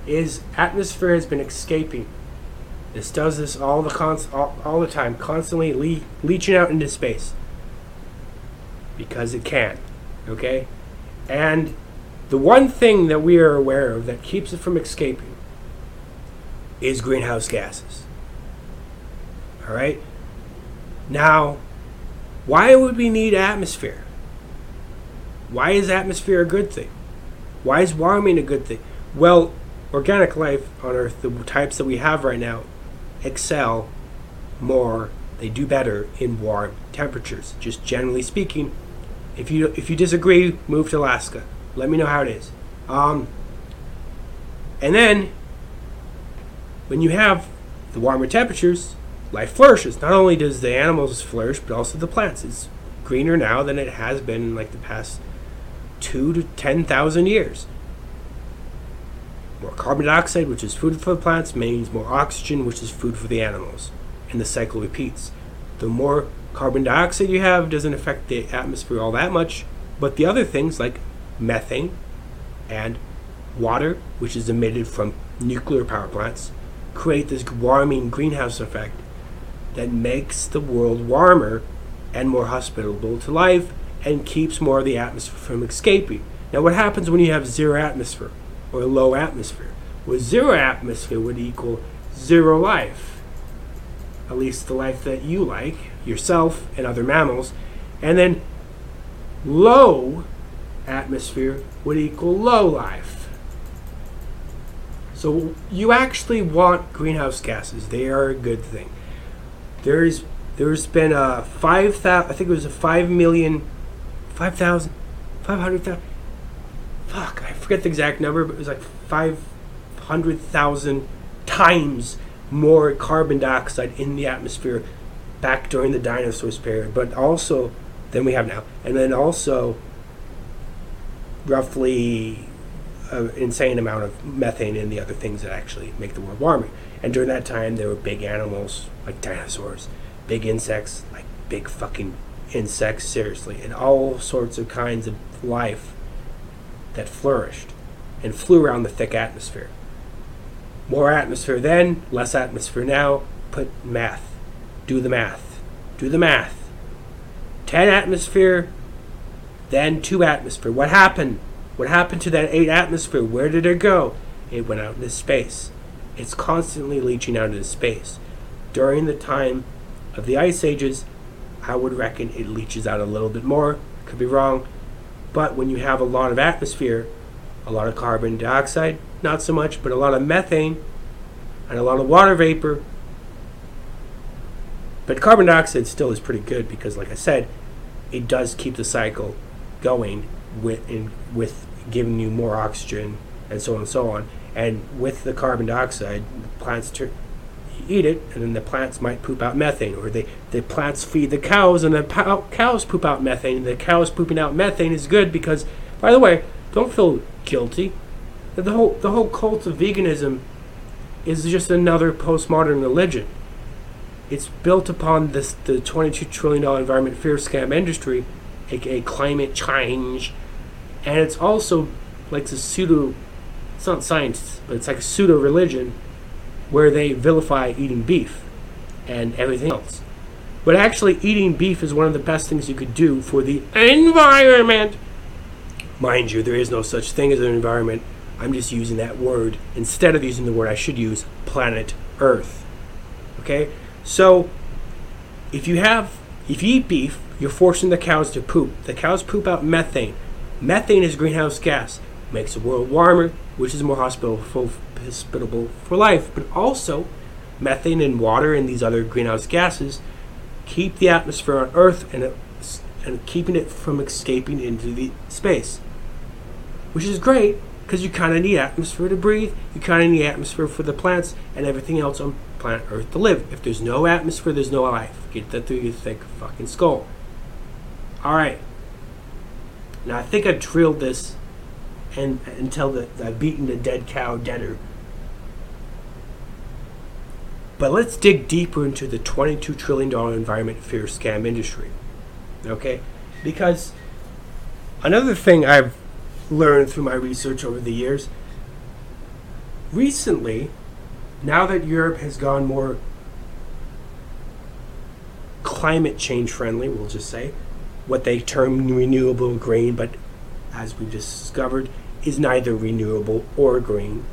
is atmosphere has been escaping. This does this all the all, all the time, constantly le- leaching out into space because it can. Okay, and the one thing that we are aware of that keeps it from escaping is greenhouse gases. All right? Now, why would we need atmosphere? Why is atmosphere a good thing? Why is warming a good thing? Well, organic life on Earth, the types that we have right now, excel more, they do better in warm temperatures. Just generally speaking, if you if you disagree, move to Alaska. Let me know how it is. Um, and then, when you have the warmer temperatures, life flourishes. Not only does the animals flourish, but also the plants. It's greener now than it has been in like the past two to ten thousand years. More carbon dioxide, which is food for the plants, means more oxygen, which is food for the animals. And the cycle repeats. The more carbon dioxide you have doesn't affect the atmosphere all that much, but the other things like methane and water, which is emitted from nuclear power plants, create this warming greenhouse effect that makes the world warmer and more hospitable to life and keeps more of the atmosphere from escaping. Now, what happens when you have zero atmosphere or low atmosphere? Well, zero atmosphere would equal zero life, at least the life that you like, yourself and other mammals. And then low atmosphere would equal low life. So you actually want greenhouse gases. They are a good thing. There's there's been a five thousand. I think it was a five million 5,000, 500,000. Fuck, I forget the exact number, but it was like 500,000 times more carbon dioxide in the atmosphere back during the dinosaurs period, but also than we have now. And then also roughly an insane amount of methane and the other things that actually make the world warming. And during that time, there were big animals like dinosaurs, big insects like big fucking insects seriously, and all sorts of kinds of life that flourished and flew around the thick atmosphere. More atmosphere then, less atmosphere now. Put math. Do the math. Do the math. 10 atmosphere, then 2 atmosphere. What happened? What happened to that 8 atmosphere? Where did it go? It went out into space. It's constantly leaching out into space. During the time of the ice ages, I would reckon it leaches out a little bit more. Could be wrong. But when you have a lot of atmosphere, a lot of carbon dioxide, not so much, but a lot of methane and a lot of water vapor. But carbon dioxide still is pretty good because, like I said, it does keep the cycle going with in, with giving you more oxygen and so on and so on. And with the carbon dioxide, plants turn eat it, and then the plants might poop out methane, or they, the plants feed the cows, and the pow- cows poop out methane. The cows pooping out methane is good because, by the way, don't feel guilty. The whole the whole cult of veganism is just another postmodern religion. It's built upon this the twenty-two trillion dollar environment fear scam industry, aka climate change, and it's also like a pseudo. It's not science, but it's like a pseudo religion where they vilify eating beef and everything else. But actually, eating beef is one of the best things you could do for the environment. Mind you, there is no such thing as an environment. I'm just using that word. Instead of using the word, I should use planet Earth. Okay? So, if you have, if you eat beef, you're forcing the cows to poop. The cows poop out methane. Methane is greenhouse gas. Makes the world warmer, which is more hospitable for life, but also methane and water and these other greenhouse gases keep the atmosphere on Earth and, it, and keeping it from escaping into the space, which is great because you kind of need atmosphere to breathe. You kind of need atmosphere for the plants and everything else on planet Earth to live. If there's no atmosphere, there's no life. Get that through your thick fucking skull. All right. Now I think I've drilled this and until the, I've beaten the dead cow deader. But let's dig deeper into the $22 trillion environment fear scam industry. Okay? Because another thing I've learned through my research over the years recently, now that Europe has gone more climate change friendly, we'll just say, what they term renewable green, but as we discovered, is neither renewable or green,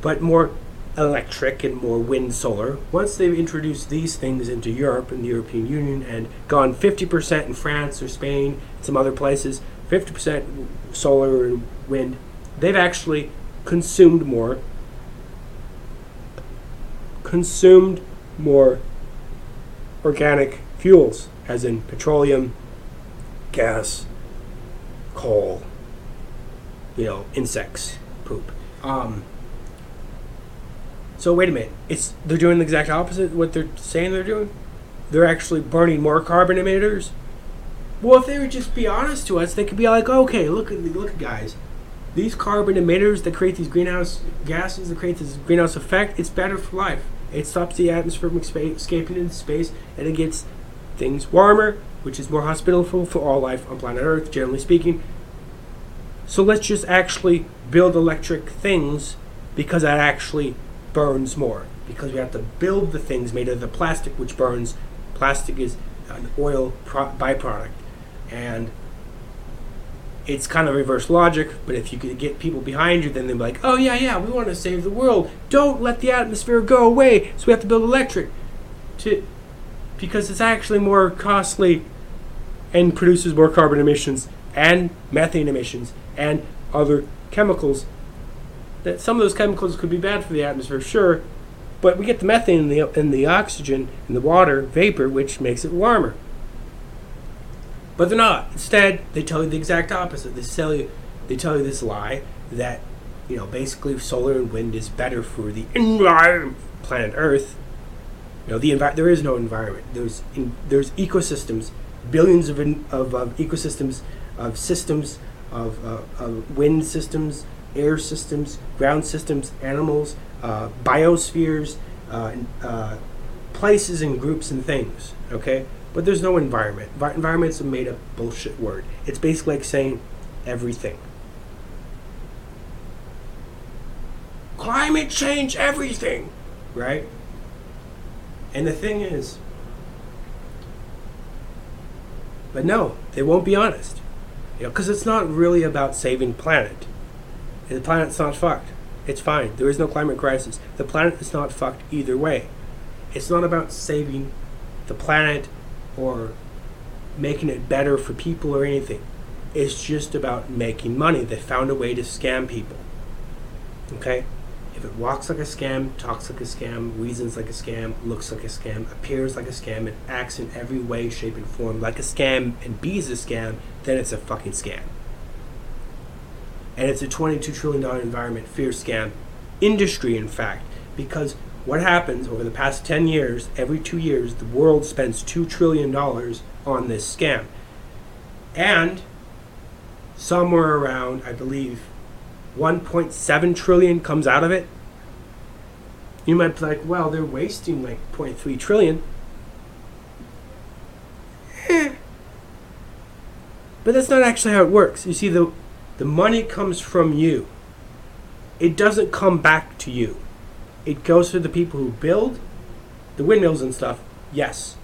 but more electric and more wind solar. Once they've introduced these things into Europe and the European Union and gone 50% in France or Spain, and some other places, 50% solar and wind, they've actually consumed more consumed more organic fuels as in petroleum, gas, coal, you know, insects, poop. Um, so wait a minute, it's they're doing the exact opposite what they're saying they're doing. They're actually burning more carbon emitters. Well, if they would just be honest to us, they could be like, okay, look at look, guys, these carbon emitters that create these greenhouse gases that create this greenhouse effect. It's better for life. It stops the atmosphere from escaping into space, and it gets things warmer, which is more hospitable for all life on planet Earth, generally speaking. So let's just actually build electric things because that actually burns more because we have to build the things made of the plastic which burns. Plastic is an oil pro- byproduct, and it's kind of reverse logic. But if you could get people behind you, then they'd be like, "Oh yeah, yeah, we want to save the world. Don't let the atmosphere go away. So we have to build electric, to because it's actually more costly and produces more carbon emissions and methane emissions and other chemicals that some of those chemicals could be bad for the atmosphere, sure, but we get the methane and the, and the oxygen and the water vapor, which makes it warmer. But they're not. Instead, they tell you the exact opposite. They tell you, they tell you this lie that, you know, basically solar and wind is better for the environment, planet Earth. You know, the envi- there is no environment. There's in, there's ecosystems, billions of in, of, of ecosystems, of systems, of, uh, of wind systems, air systems, ground systems, animals, uh, biospheres, uh, uh, places and groups and things. Okay, but there's no environment. Vi- environment's a made-up bullshit word. It's basically like saying everything. Climate change, everything, right? And the thing is, but no, they won't be honest. You know, because it's not really about saving planet. The planet's not fucked. It's fine. There is no climate crisis. The planet is not fucked either way. It's not about saving the planet or making it better for people or anything. It's just about making money. They found a way to scam people. Okay? If it walks like a scam, talks like a scam, reasons like a scam, looks like a scam, appears like a scam, and acts in every way, shape, and form like a scam and be is a scam, then it's a fucking scam and it's a $22 trillion environment fear scam industry, in fact, because what happens over the past 10 years, every two years, the world spends $2 trillion on this scam. And somewhere around, I believe, 1.7 trillion comes out of it. You might be like, well, they're wasting like 0.3 trillion. Eh. But that's not actually how it works. You see, the the money comes from you. It doesn't come back to you. It goes to the people who build the windmills and stuff, yes.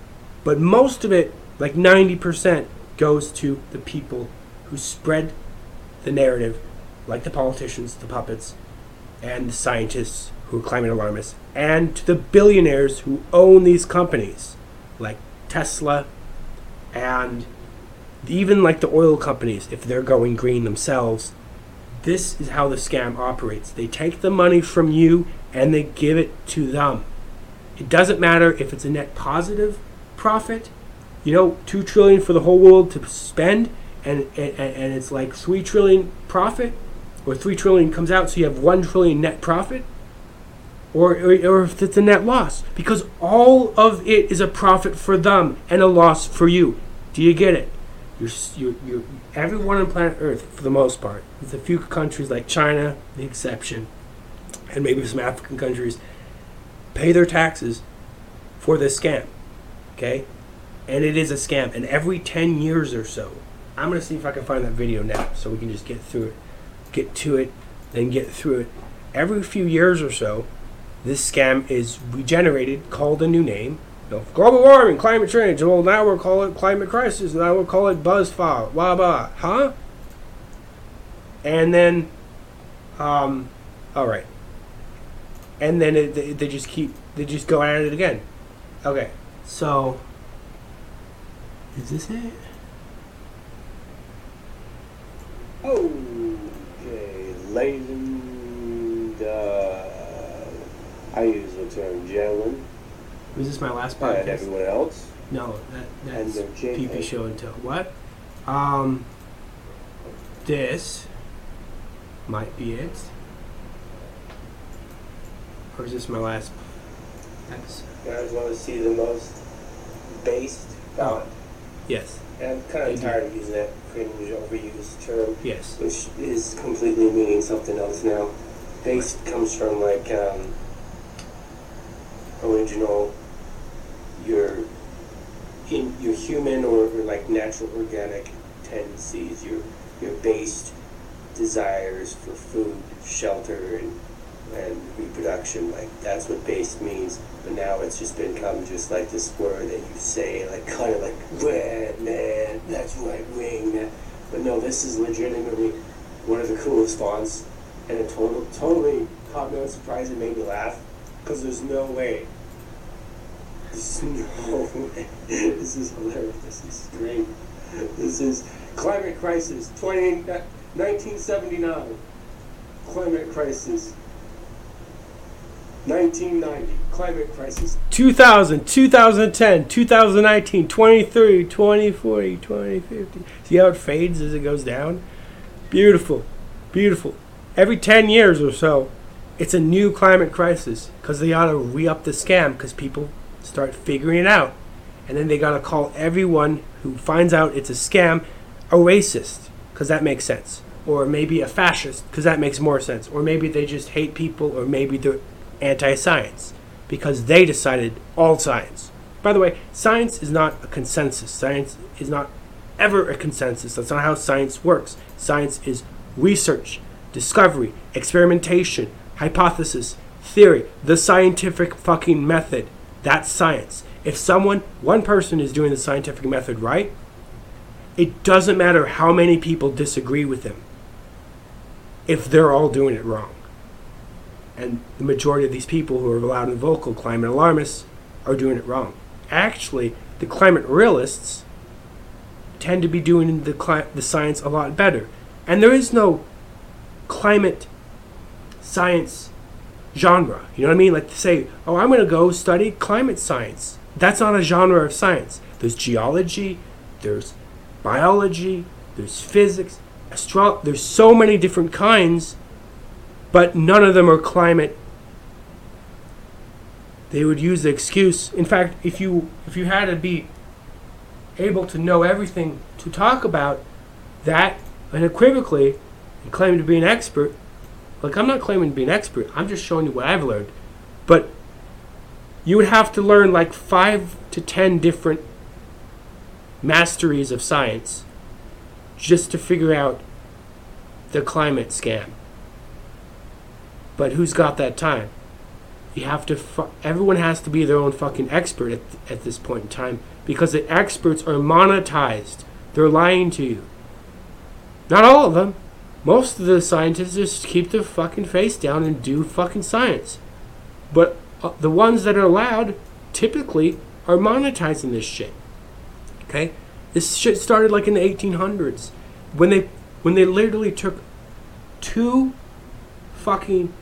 But most of it, like 90%, goes to the people who spread the narrative, like the politicians, the puppets, and the scientists who are climate alarmists, and to the billionaires who own these companies, like Tesla and even like the oil companies, if they're going green themselves, this is how the scam operates. They take the money from you and they give it to them. It doesn't matter if it's a net positive profit, you know, two trillion for the whole world to spend, and and, and it's like three trillion profit, or three trillion comes out, so you have one trillion net profit, or, or, or if it's a net loss, because all of it is a profit for them and a loss for you. Do you get it? you're, you're, you're, everyone on planet Earth, for the most part, with a few countries like China, the exception, and maybe some African countries, pay their taxes for this scam. Okay? And it is a scam. And every 10 years or so, I'm going to see if I can find that video now so we can just get through it, get to it, then get through it. Every few years or so, this scam is regenerated, called a new name, know, global warming, climate change. Well, now we'll call it climate crisis. Now we'll call it buzzfire. Blah blah. Huh? And then, um, all right. And then it, they, they just keep they just go at it again. Okay, so is this it? Okay, ladies and uh, I use the term gentlemen Was this my last and podcast? everyone else. No, that, that's PP show and tell. what? Um, this might be it. Or is this my last episode? You guys want to see the most based thought. Yes, And I'm kind of tired of using that cringe overused term, yes. which is completely meaning something else now. Based comes from like um, original, your in your human or, or like natural organic tendencies, your your based desires for food, shelter, and and reproduction. Like that's what base means. But now it's just become just like this word that you say, like kind of like, red man, that's right wing. man." But no, this is legitimately one of the coolest fonts, and it total, totally caught me on surprise and made me laugh, because there's no way. There's (laughs) no way. This is hilarious. This is great. This is Climate Crisis 20, 1979. Climate Crisis 1990. Climate Crisis 2000, 2010, 2019, 23, 2040, 2050. See how it fades as it goes down? Beautiful. Beautiful. Every 10 years or so, it's a new climate crisis because they ought to re up the scam because people start figuring it out. And then they got to call everyone who finds out it's a scam a racist because that makes sense. Or maybe a fascist because that makes more sense. Or maybe they just hate people or maybe they're anti science because they decided all science. By the way, science is not a consensus. Science is not ever a consensus. That's not how science works. Science is research, discovery, experimentation, hypothesis, theory, the scientific fucking method. That's science. If someone, one person is doing the scientific method right, it doesn't matter how many people disagree with them if they're all doing it wrong. And the majority of these people who are loud and vocal climate alarmists are doing it wrong. Actually, the climate realists tend to be doing the, cli- the science a lot better. And there is no climate science genre. You know what I mean? Like to say, oh, I'm going to go study climate science. That's not a genre of science. There's geology, there's biology, there's physics, astro. There's so many different kinds, but none of them are climate. They would use the excuse. In fact, if you if you had to be able to know everything to talk about that unequivocally and claim to be an expert, like I'm not claiming to be an expert. I'm just showing you what I've learned. But you would have to learn like five to ten different masteries of science just to figure out the climate scam. But who's got that time? You have to. Fu- everyone has to be their own fucking expert at, at this point in time because the experts are monetized. They're lying to you. Not all of them. Most of the scientists just keep their fucking face down and do fucking science. But uh, the ones that are allowed typically are monetizing this shit. Okay? This shit started like in the 1800s when they when they literally took two fucking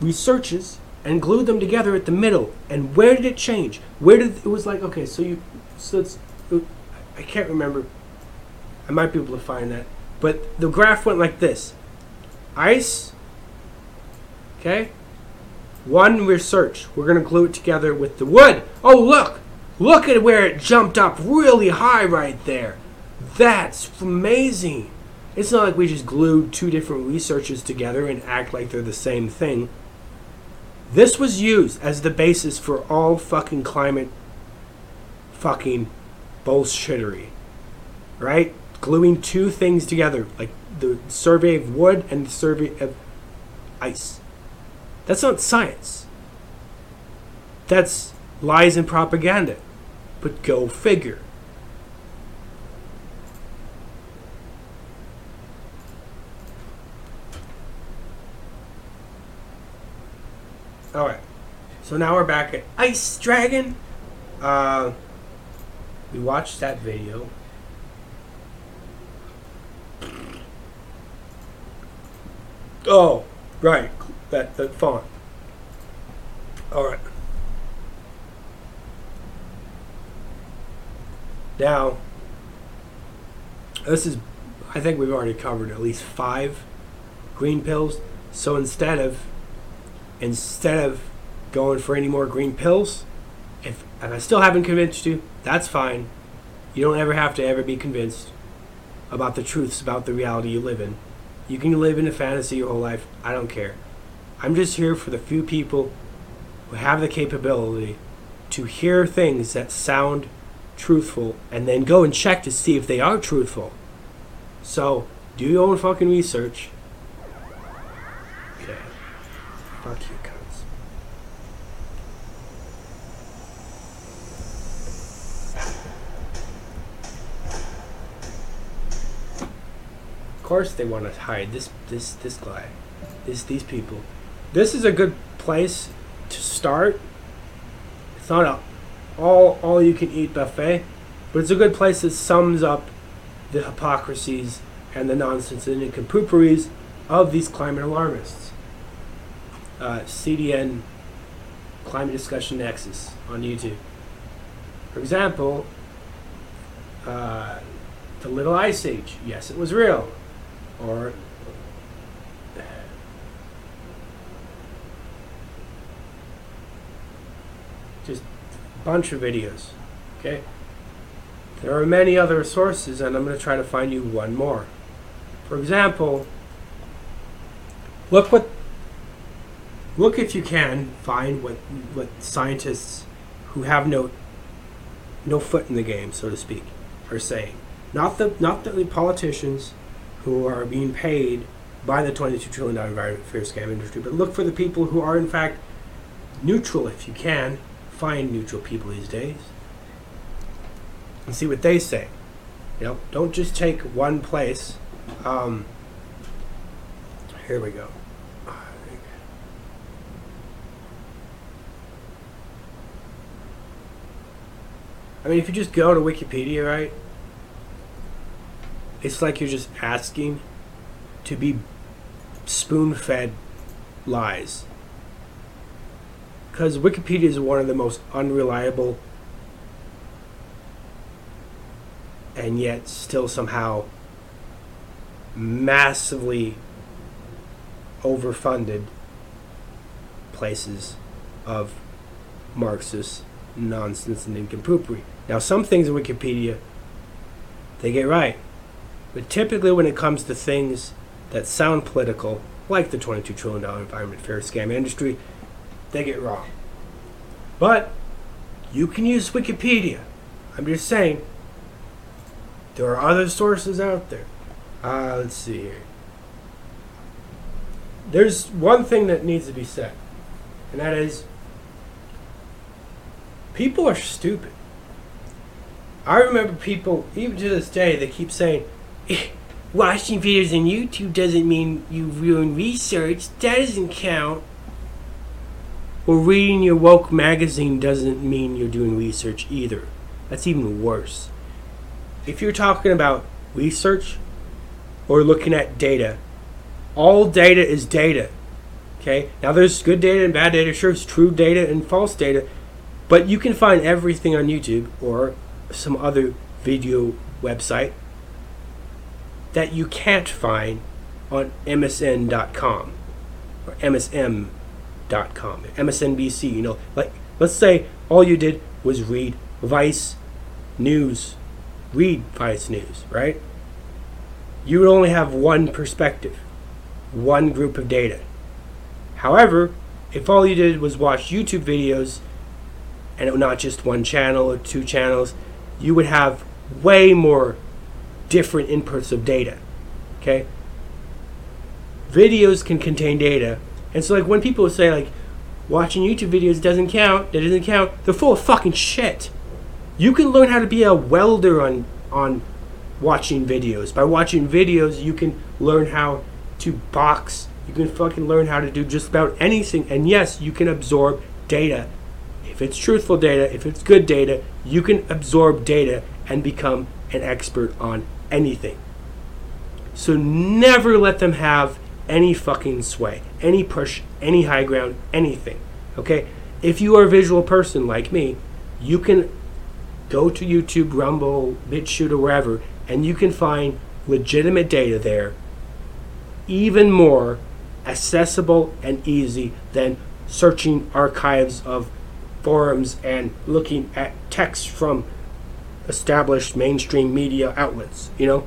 researches and glued them together at the middle. And where did it change? Where did it was like okay, so you so it's I can't remember. I might be able to find that. But the graph went like this. Ice Okay? One research. We're to glue it together with the wood. Oh, look! Look at where it jumped up really high right there. That's amazing. It's not like we just glued two different researches together and act like they're the same thing. This was used as the basis for all fucking climate fucking bullshittery. Right? Gluing two things together, like the survey of wood and the survey of ice. That's not science. That's lies and propaganda. But go figure. So now we're back at IceDragon. Uh, we watched that video. Oh, right. That that font. All right. Now, this is, I think we've already covered at least five green pills. So instead of, instead of going for any more green pills, if, if I still haven't convinced you, that's fine. You don't ever have to ever be convinced about the truths about the reality you live in. You can live in a fantasy your whole life. I don't care. I'm just here for the few people who have the capability to hear things that sound truthful and then go and check to see if they are truthful. So, do your own fucking research. Okay. Of course they want to hide this this this guy. This these people. This is a good place to start. It's not a all all you can eat buffet, but it's a good place that sums up the hypocrisies and the nonsense and the incomprooperies of these climate alarmists. Uh, CDN Climate Discussion Nexus on YouTube. For example, uh, the Little Ice Age. Yes, it was real. Or just a bunch of videos. Okay? There are many other sources, and I'm going to try to find you one more. For example, look what look if you can find what what scientists who have no no foot in the game, so to speak, are saying. Not the not the politicians who are being paid by the 22 trillion dollar environment fair scam industry, but look for the people who are in fact neutral if you can find neutral people these days and see what they say. You know, don't just take one place. Um, here we go. I mean, if you just go to Wikipedia, right? It's like you're just asking to be spoon fed lies. Because Wikipedia is one of the most unreliable and yet still somehow massively overfunded places of Marxist nonsense and incomproopery. Now, some things in Wikipedia they get right, but typically when it comes to things that sound political, like the $22 trillion environment fair scam industry, they get wrong. But you can use Wikipedia. I'm just saying, there are other sources out there. Uh, let's see here. There's one thing that needs to be said, and that is people are stupid. I remember people, even to this day, they keep saying, "Eh, watching videos on YouTube doesn't mean you ruin research. That doesn't count. Or reading your woke magazine doesn't mean you're doing research either. That's even worse. If you're talking about research or looking at data, all data is data. Okay? Now there's good data and bad data, sure, it's true data and false data, but you can find everything on YouTube or some other video website that you can't find on MSN.com or MSM.com, MSNBC. You know, like let's say all you did was read Vice News, read Vice News, right? You would only have one perspective, one group of data. However, if all you did was watch YouTube videos and not just one channel or two channels, you would have way more different inputs of data. Okay? Videos can contain data. And so like when people say like watching YouTube videos doesn't count, that doesn't count, they're full of fucking shit. You can learn how to be a welder on on watching videos. By watching videos, you can learn how to box. You can fucking learn how to do just about anything. And yes, you can absorb data, if it's truthful data, if it's good data, you can absorb data and become an expert on anything. So never let them have any fucking sway, any push, any high ground, anything. Okay? If you are a visual person like me, you can go to YouTube, Rumble, BitChute, or wherever, and you can find legitimate data there, even more accessible and easy than searching archives of forums and looking at text from established mainstream media outlets. You know,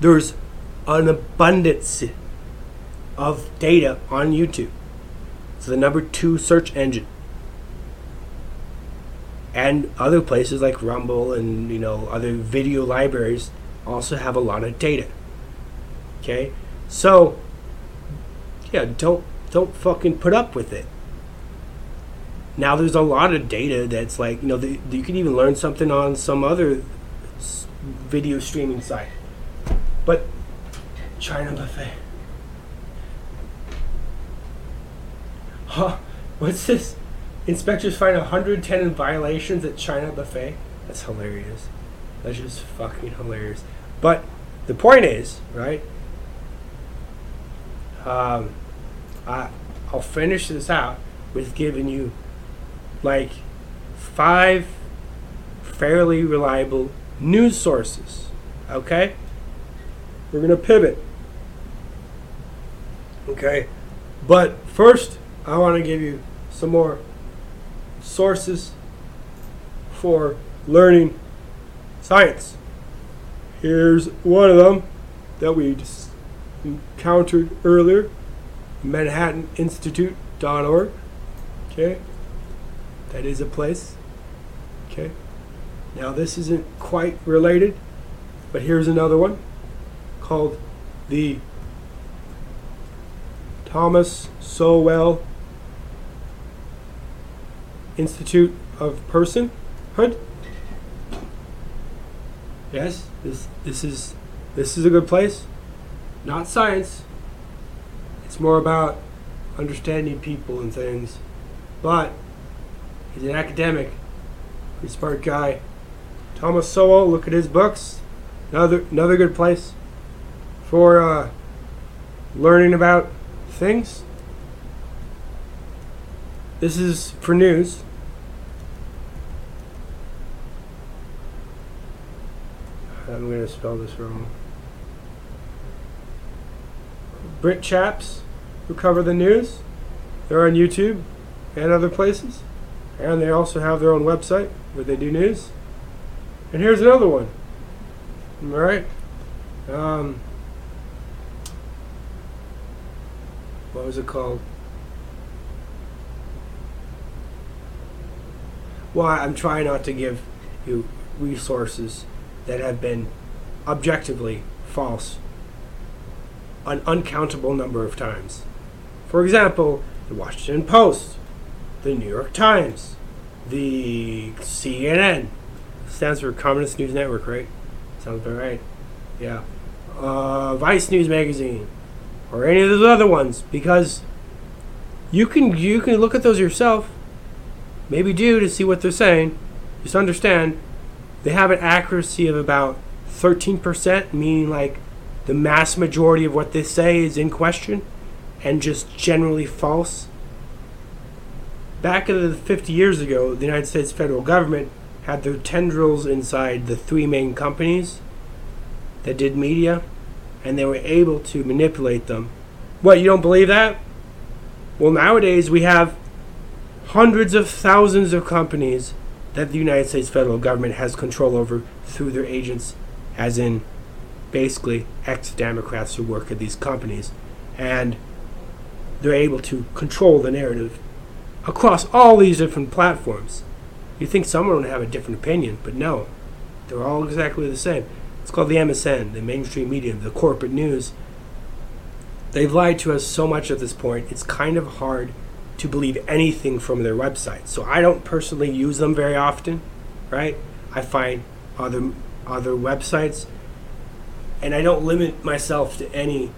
there's an abundance of data on YouTube. It's the number two search engine. And other places like Rumble and you know other video libraries also have a lot of data. Okay? So yeah, don't don't fucking put up with it. Now there's a lot of data that's like, you know, the, you can even learn something on some other video streaming site. But China buffet. Huh? What's this? Inspectors find 110 violations at China buffet. That's hilarious. That's just fucking hilarious. But the point is, right? Um, I I'll finish this out with giving you like five fairly reliable news sources. Okay? We're going to pivot. Okay? But first, I want to give you some more sources for learning science. Here's one of them that we just encountered earlier manhattaninstitute.org. Okay? That is a place. Okay? Now, this isn't quite related, but here's another one called the Thomas Sowell Institute of Personhood. Yes, this this is this is a good place. Not science. It's more about understanding people and things. But he's an academic, pretty smart guy. Thomas Sowell, look at his books. Another another good place for uh, learning about things. This is for news. I'm going to spell this wrong. Brit chaps who cover the news. They're on YouTube and other places. And they also have their own website where they do news. And here's another one. All right. Um, what was it called? Well, I'm trying not to give you resources that have been objectively false an uncountable number of times. For example, the Washington Post, the New York Times, the CNN, stands for Communist News Network, right? Sounds about right. Yeah. Uh, Vice News Magazine, or any of those other ones, because you can you can look at those yourself. Maybe do to see what they're saying. Just understand they have an accuracy of about 13%, meaning like the mass majority of what they say is in question and just generally false. Back in the 50 years ago, the United States federal government had their tendrils inside the three main companies that did media, and they were able to manipulate them. What, you don't believe that? Well, nowadays we have hundreds of thousands of companies that the United States federal government has control over through their agents, as in basically ex Democrats who work at these companies. And they're able to control the narrative across all these different platforms. You think someone would have a different opinion, but no. They're all exactly the same. It's called the MSM, the mainstream media, the corporate news. They've lied to us so much at this point, it's kind of hard to believe anything from their website. So I don't personally use them very often, right? I find other other websites and I don't limit myself to any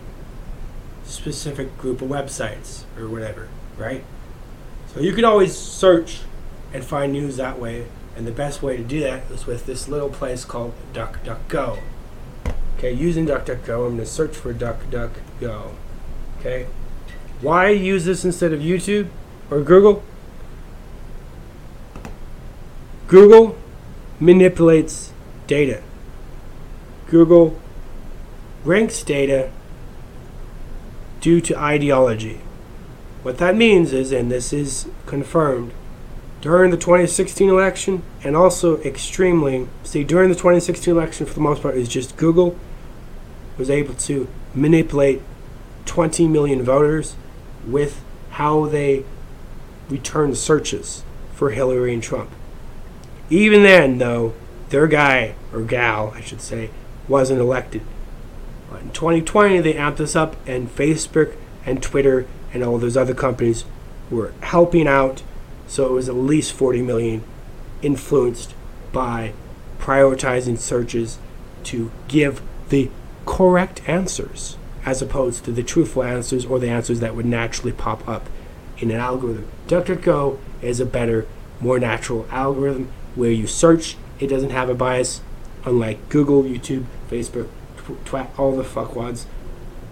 specific group of websites or whatever, right? So you can always search and find news that way. And the best way to do that is with this little place called DuckDuckGo. Okay, using DuckDuckGo, I'm going to search for DuckDuckGo. Okay, why use this instead of YouTube or Google? Google manipulates data. Google ranks data due to ideology. What that means is, and this is confirmed, during the 2016 election, and also extremely, see, during the 2016 election, for the most part, is just Google was able to manipulate 20 million voters with how they returned searches for Hillary and Trump. Even then, though, their guy, or gal, I should say, wasn't elected. In 2020, they amped this up, and Facebook and Twitter and all those other companies were helping out. So it was at least 40 million influenced by prioritizing searches to give the correct answers as opposed to the truthful answers or the answers that would naturally pop up in an algorithm. DuckDuckGo is a better, more natural algorithm where you search, it doesn't have a bias, unlike Google, YouTube, Facebook, twat, all the fuckwads.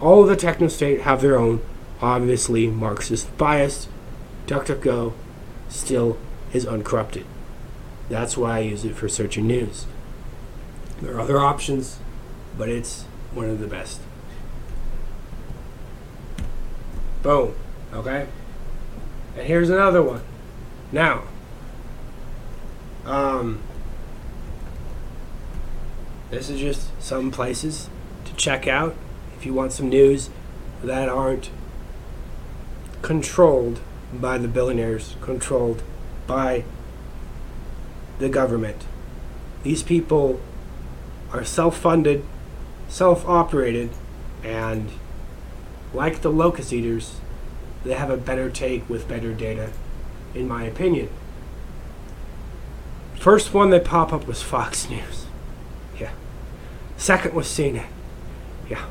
All the techno state have their own, obviously Marxist bias. DuckDuckGo still is uncorrupted. That's why I use it for searching news. There are other options, but it's one of the best. Boom. Okay? And here's another one. Now, um, this is just some places to check out if you want some news that aren't controlled by the billionaires, controlled by the government. These people are self funded, self operated, and like the locust eaters, they have a better take with better data, in my opinion. First one that popped up was Fox (laughs) News. Yeah. Second was CNN. Yeah.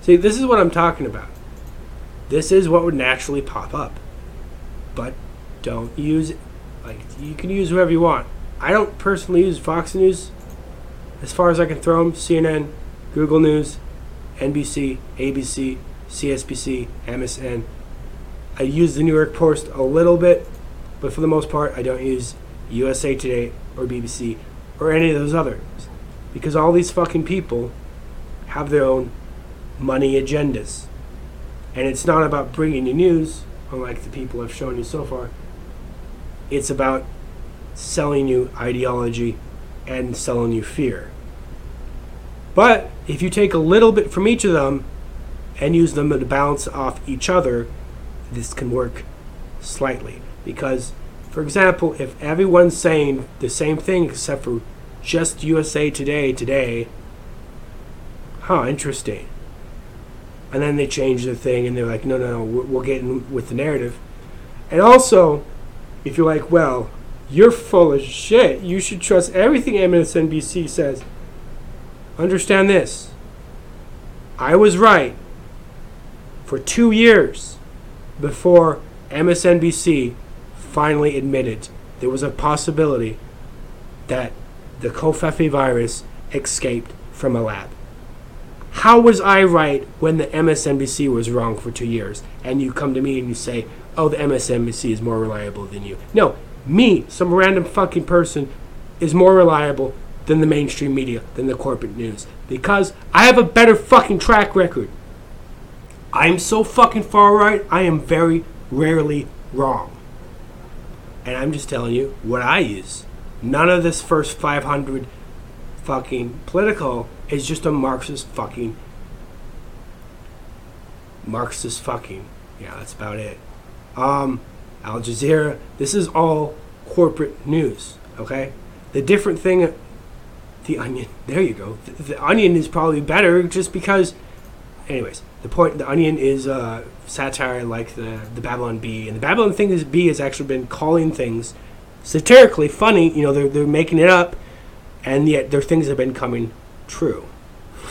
See, this is what I'm talking about. This is what would naturally pop up. But don't use it. Like, you can use whoever you want. I don't personally use Fox News. As far as I can throw them, CNN, Google News, NBC, ABC, CSBC, MSN. I use the New York Post a little bit, but for the most part, I don't use USA Today or BBC or any of those others. Because all these fucking people have their own money agendas. And it's not about bringing you news, unlike the people I've shown you so far. It's about selling you ideology and selling you fear. But if you take a little bit from each of them and use them to balance off each other, this can work slightly. Because, for example, if everyone's saying the same thing except for just USA Today today, huh, interesting. And then they change the thing and they're like, no, no, no, we'll get in with the narrative. And also, if you're like, well, you're full of shit, you should trust everything MSNBC says. Understand this. I was right for two years before MSNBC finally admitted there was a possibility that the Covfefe virus escaped from a lab. How was I right when the MSNBC was wrong for two years? And you come to me and you say, oh, the MSNBC is more reliable than you. No, me, some random fucking person, is more reliable than the mainstream media, than the corporate news. Because I have a better fucking track record. I'm so fucking far right, I am very rarely wrong. And I'm just telling you what I use. None of this first 500 fucking political is just a Marxist fucking. Marxist fucking. Yeah, that's about it. Um, Al Jazeera, this is all corporate news, okay? The different thing, the onion, (laughs) there you go. The, the onion is probably better just because, anyways, the point the onion is uh, satire like the the babylon bee and the babylon thing is bee has actually been calling things satirically funny you know they're, they're making it up and yet their things have been coming true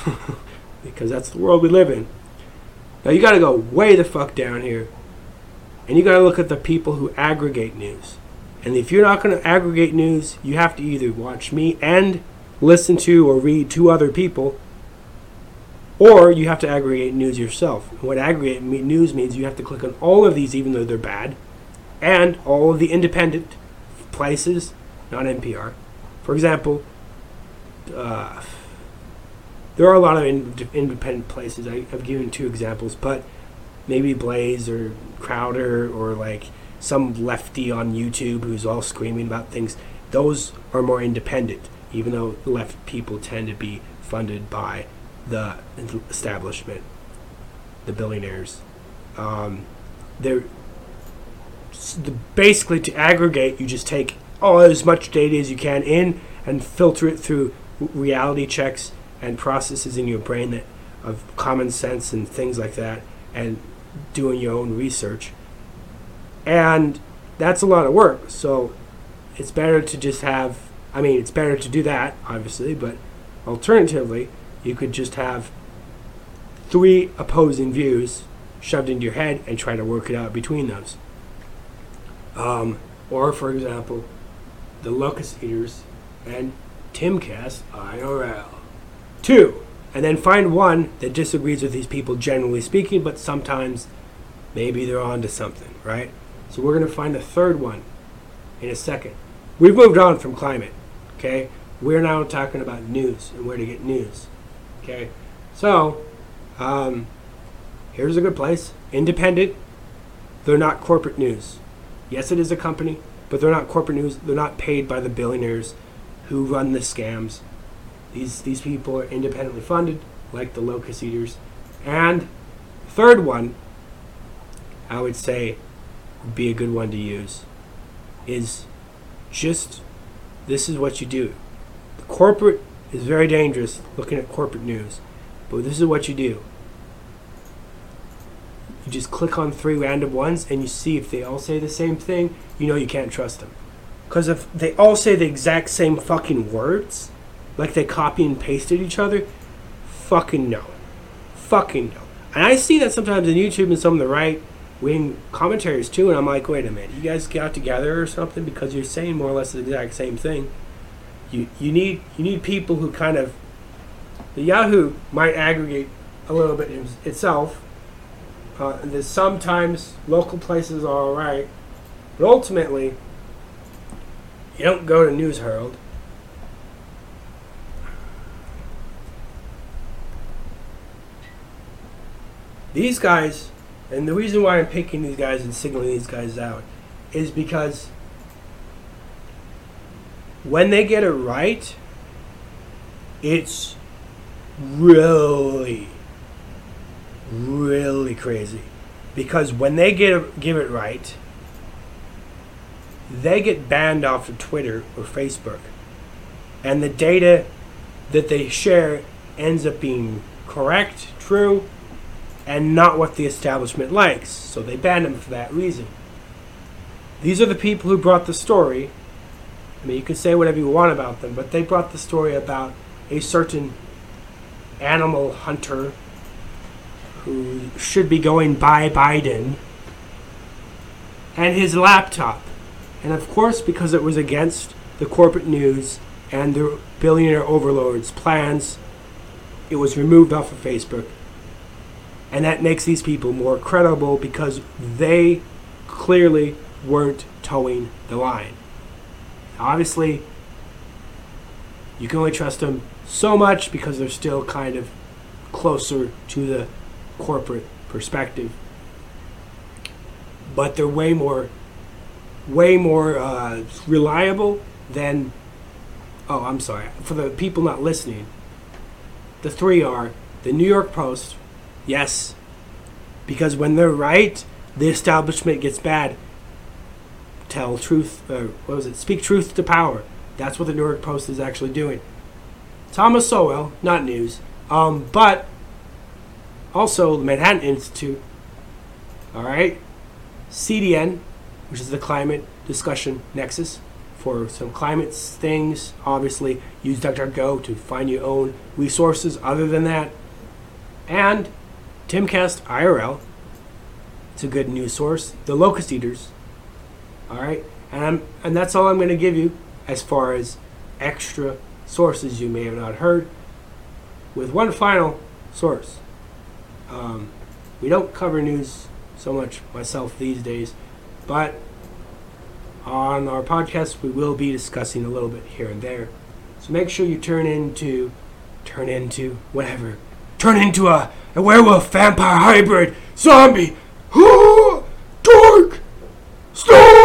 (laughs) because that's the world we live in now you got to go way the fuck down here and you got to look at the people who aggregate news. And if you're not going to aggregate news, you have to either watch me and listen to or read to other people, or you have to aggregate news yourself. What aggregate news means you have to click on all of these, even though they're bad, and all of the independent places, not NPR. For example, uh, there are a lot of in- independent places. I, I've given two examples, but maybe Blaze or Crowder or like some lefty on YouTube who's all screaming about things. Those are more independent, even though left people tend to be funded by the establishment, the billionaires. Um, they're the, basically to aggregate. You just take all as much data as you can in and filter it through reality checks and processes in your brain that of common sense and things like that, and doing your own research. And that's a lot of work. So it's better to just have. I mean, it's better to do that, obviously, but alternatively, you could just have three opposing views shoved into your head and try to work it out between those. Um, or, for example, the Locust Eaters and Timcast IRL. Two, and then find one that disagrees with these people generally speaking, but sometimes maybe they're onto something, right? So we're going to find the third one in a second. We've moved on from climate, okay? We're now talking about news and where to get news, okay? So, um, here's a good place. Independent. They're not corporate news. Yes, it is a company, but they're not corporate news. They're not paid by the billionaires who run the scams. These these people are independently funded, like the locust eaters. And third one, I would say, would be a good one to use, is just this is what you do. The corporate is very dangerous looking at corporate news, but this is what you do. You just click on three random ones and you see if they all say the same thing, you know you can't trust them. Because if they all say the exact same fucking words, like they copy and pasted each other, fucking no. Fucking no. And I see that sometimes on YouTube and some of the right wing commentaries too, and I'm like, wait a minute, you guys got together or something because you're saying more or less the exact same thing. You you need you need people who kind of the Yahoo might aggregate a little bit itself. Uh, there's sometimes local places are all right, but ultimately, you don't go to News Herald. These guys, and the reason why I'm picking these guys and singling these guys out is because when they get it right, it's really, really crazy. Because when they get give it right, they get banned off of Twitter or Facebook. And the data that they share ends up being correct, true, and not what the establishment likes. So they banned him for that reason. These are the people who brought the story. I mean, you can say whatever you want about them, but they brought the story about a certain animal hunter who should be going by Biden and his laptop. And of course, because it was against the corporate news and the billionaire overlords' plans, it was removed off of Facebook. And that makes these people more credible because they clearly weren't towing the line. Obviously, you can only trust them so much because they're still kind of closer to the corporate perspective. But they're way more, way more uh, reliable than. Oh, I'm sorry. For the people not listening, the three are the New York Post, yes, because when they're right, the establishment gets bad. Tell truth, or what was it? Speak truth to power. That's what the New York Post is actually doing. Thomas Sowell, not news, um, but also the Manhattan Institute. All right, CDN, which is the Climate Discussion Nexus for some climate things. Obviously, use DuckDuckGo to find your own resources. Other than that, and Timcast IRL It's a good news source. The locust eaters. All right, and I'm, and that's all I'm going to give you as far as extra sources you may have not heard. With one final source, um, we don't cover news so much myself these days, but on our podcast we will be discussing a little bit here and there. So make sure you turn into, turn into whatever, turn into a, a werewolf, vampire, hybrid, zombie, (gasps) dork, storm.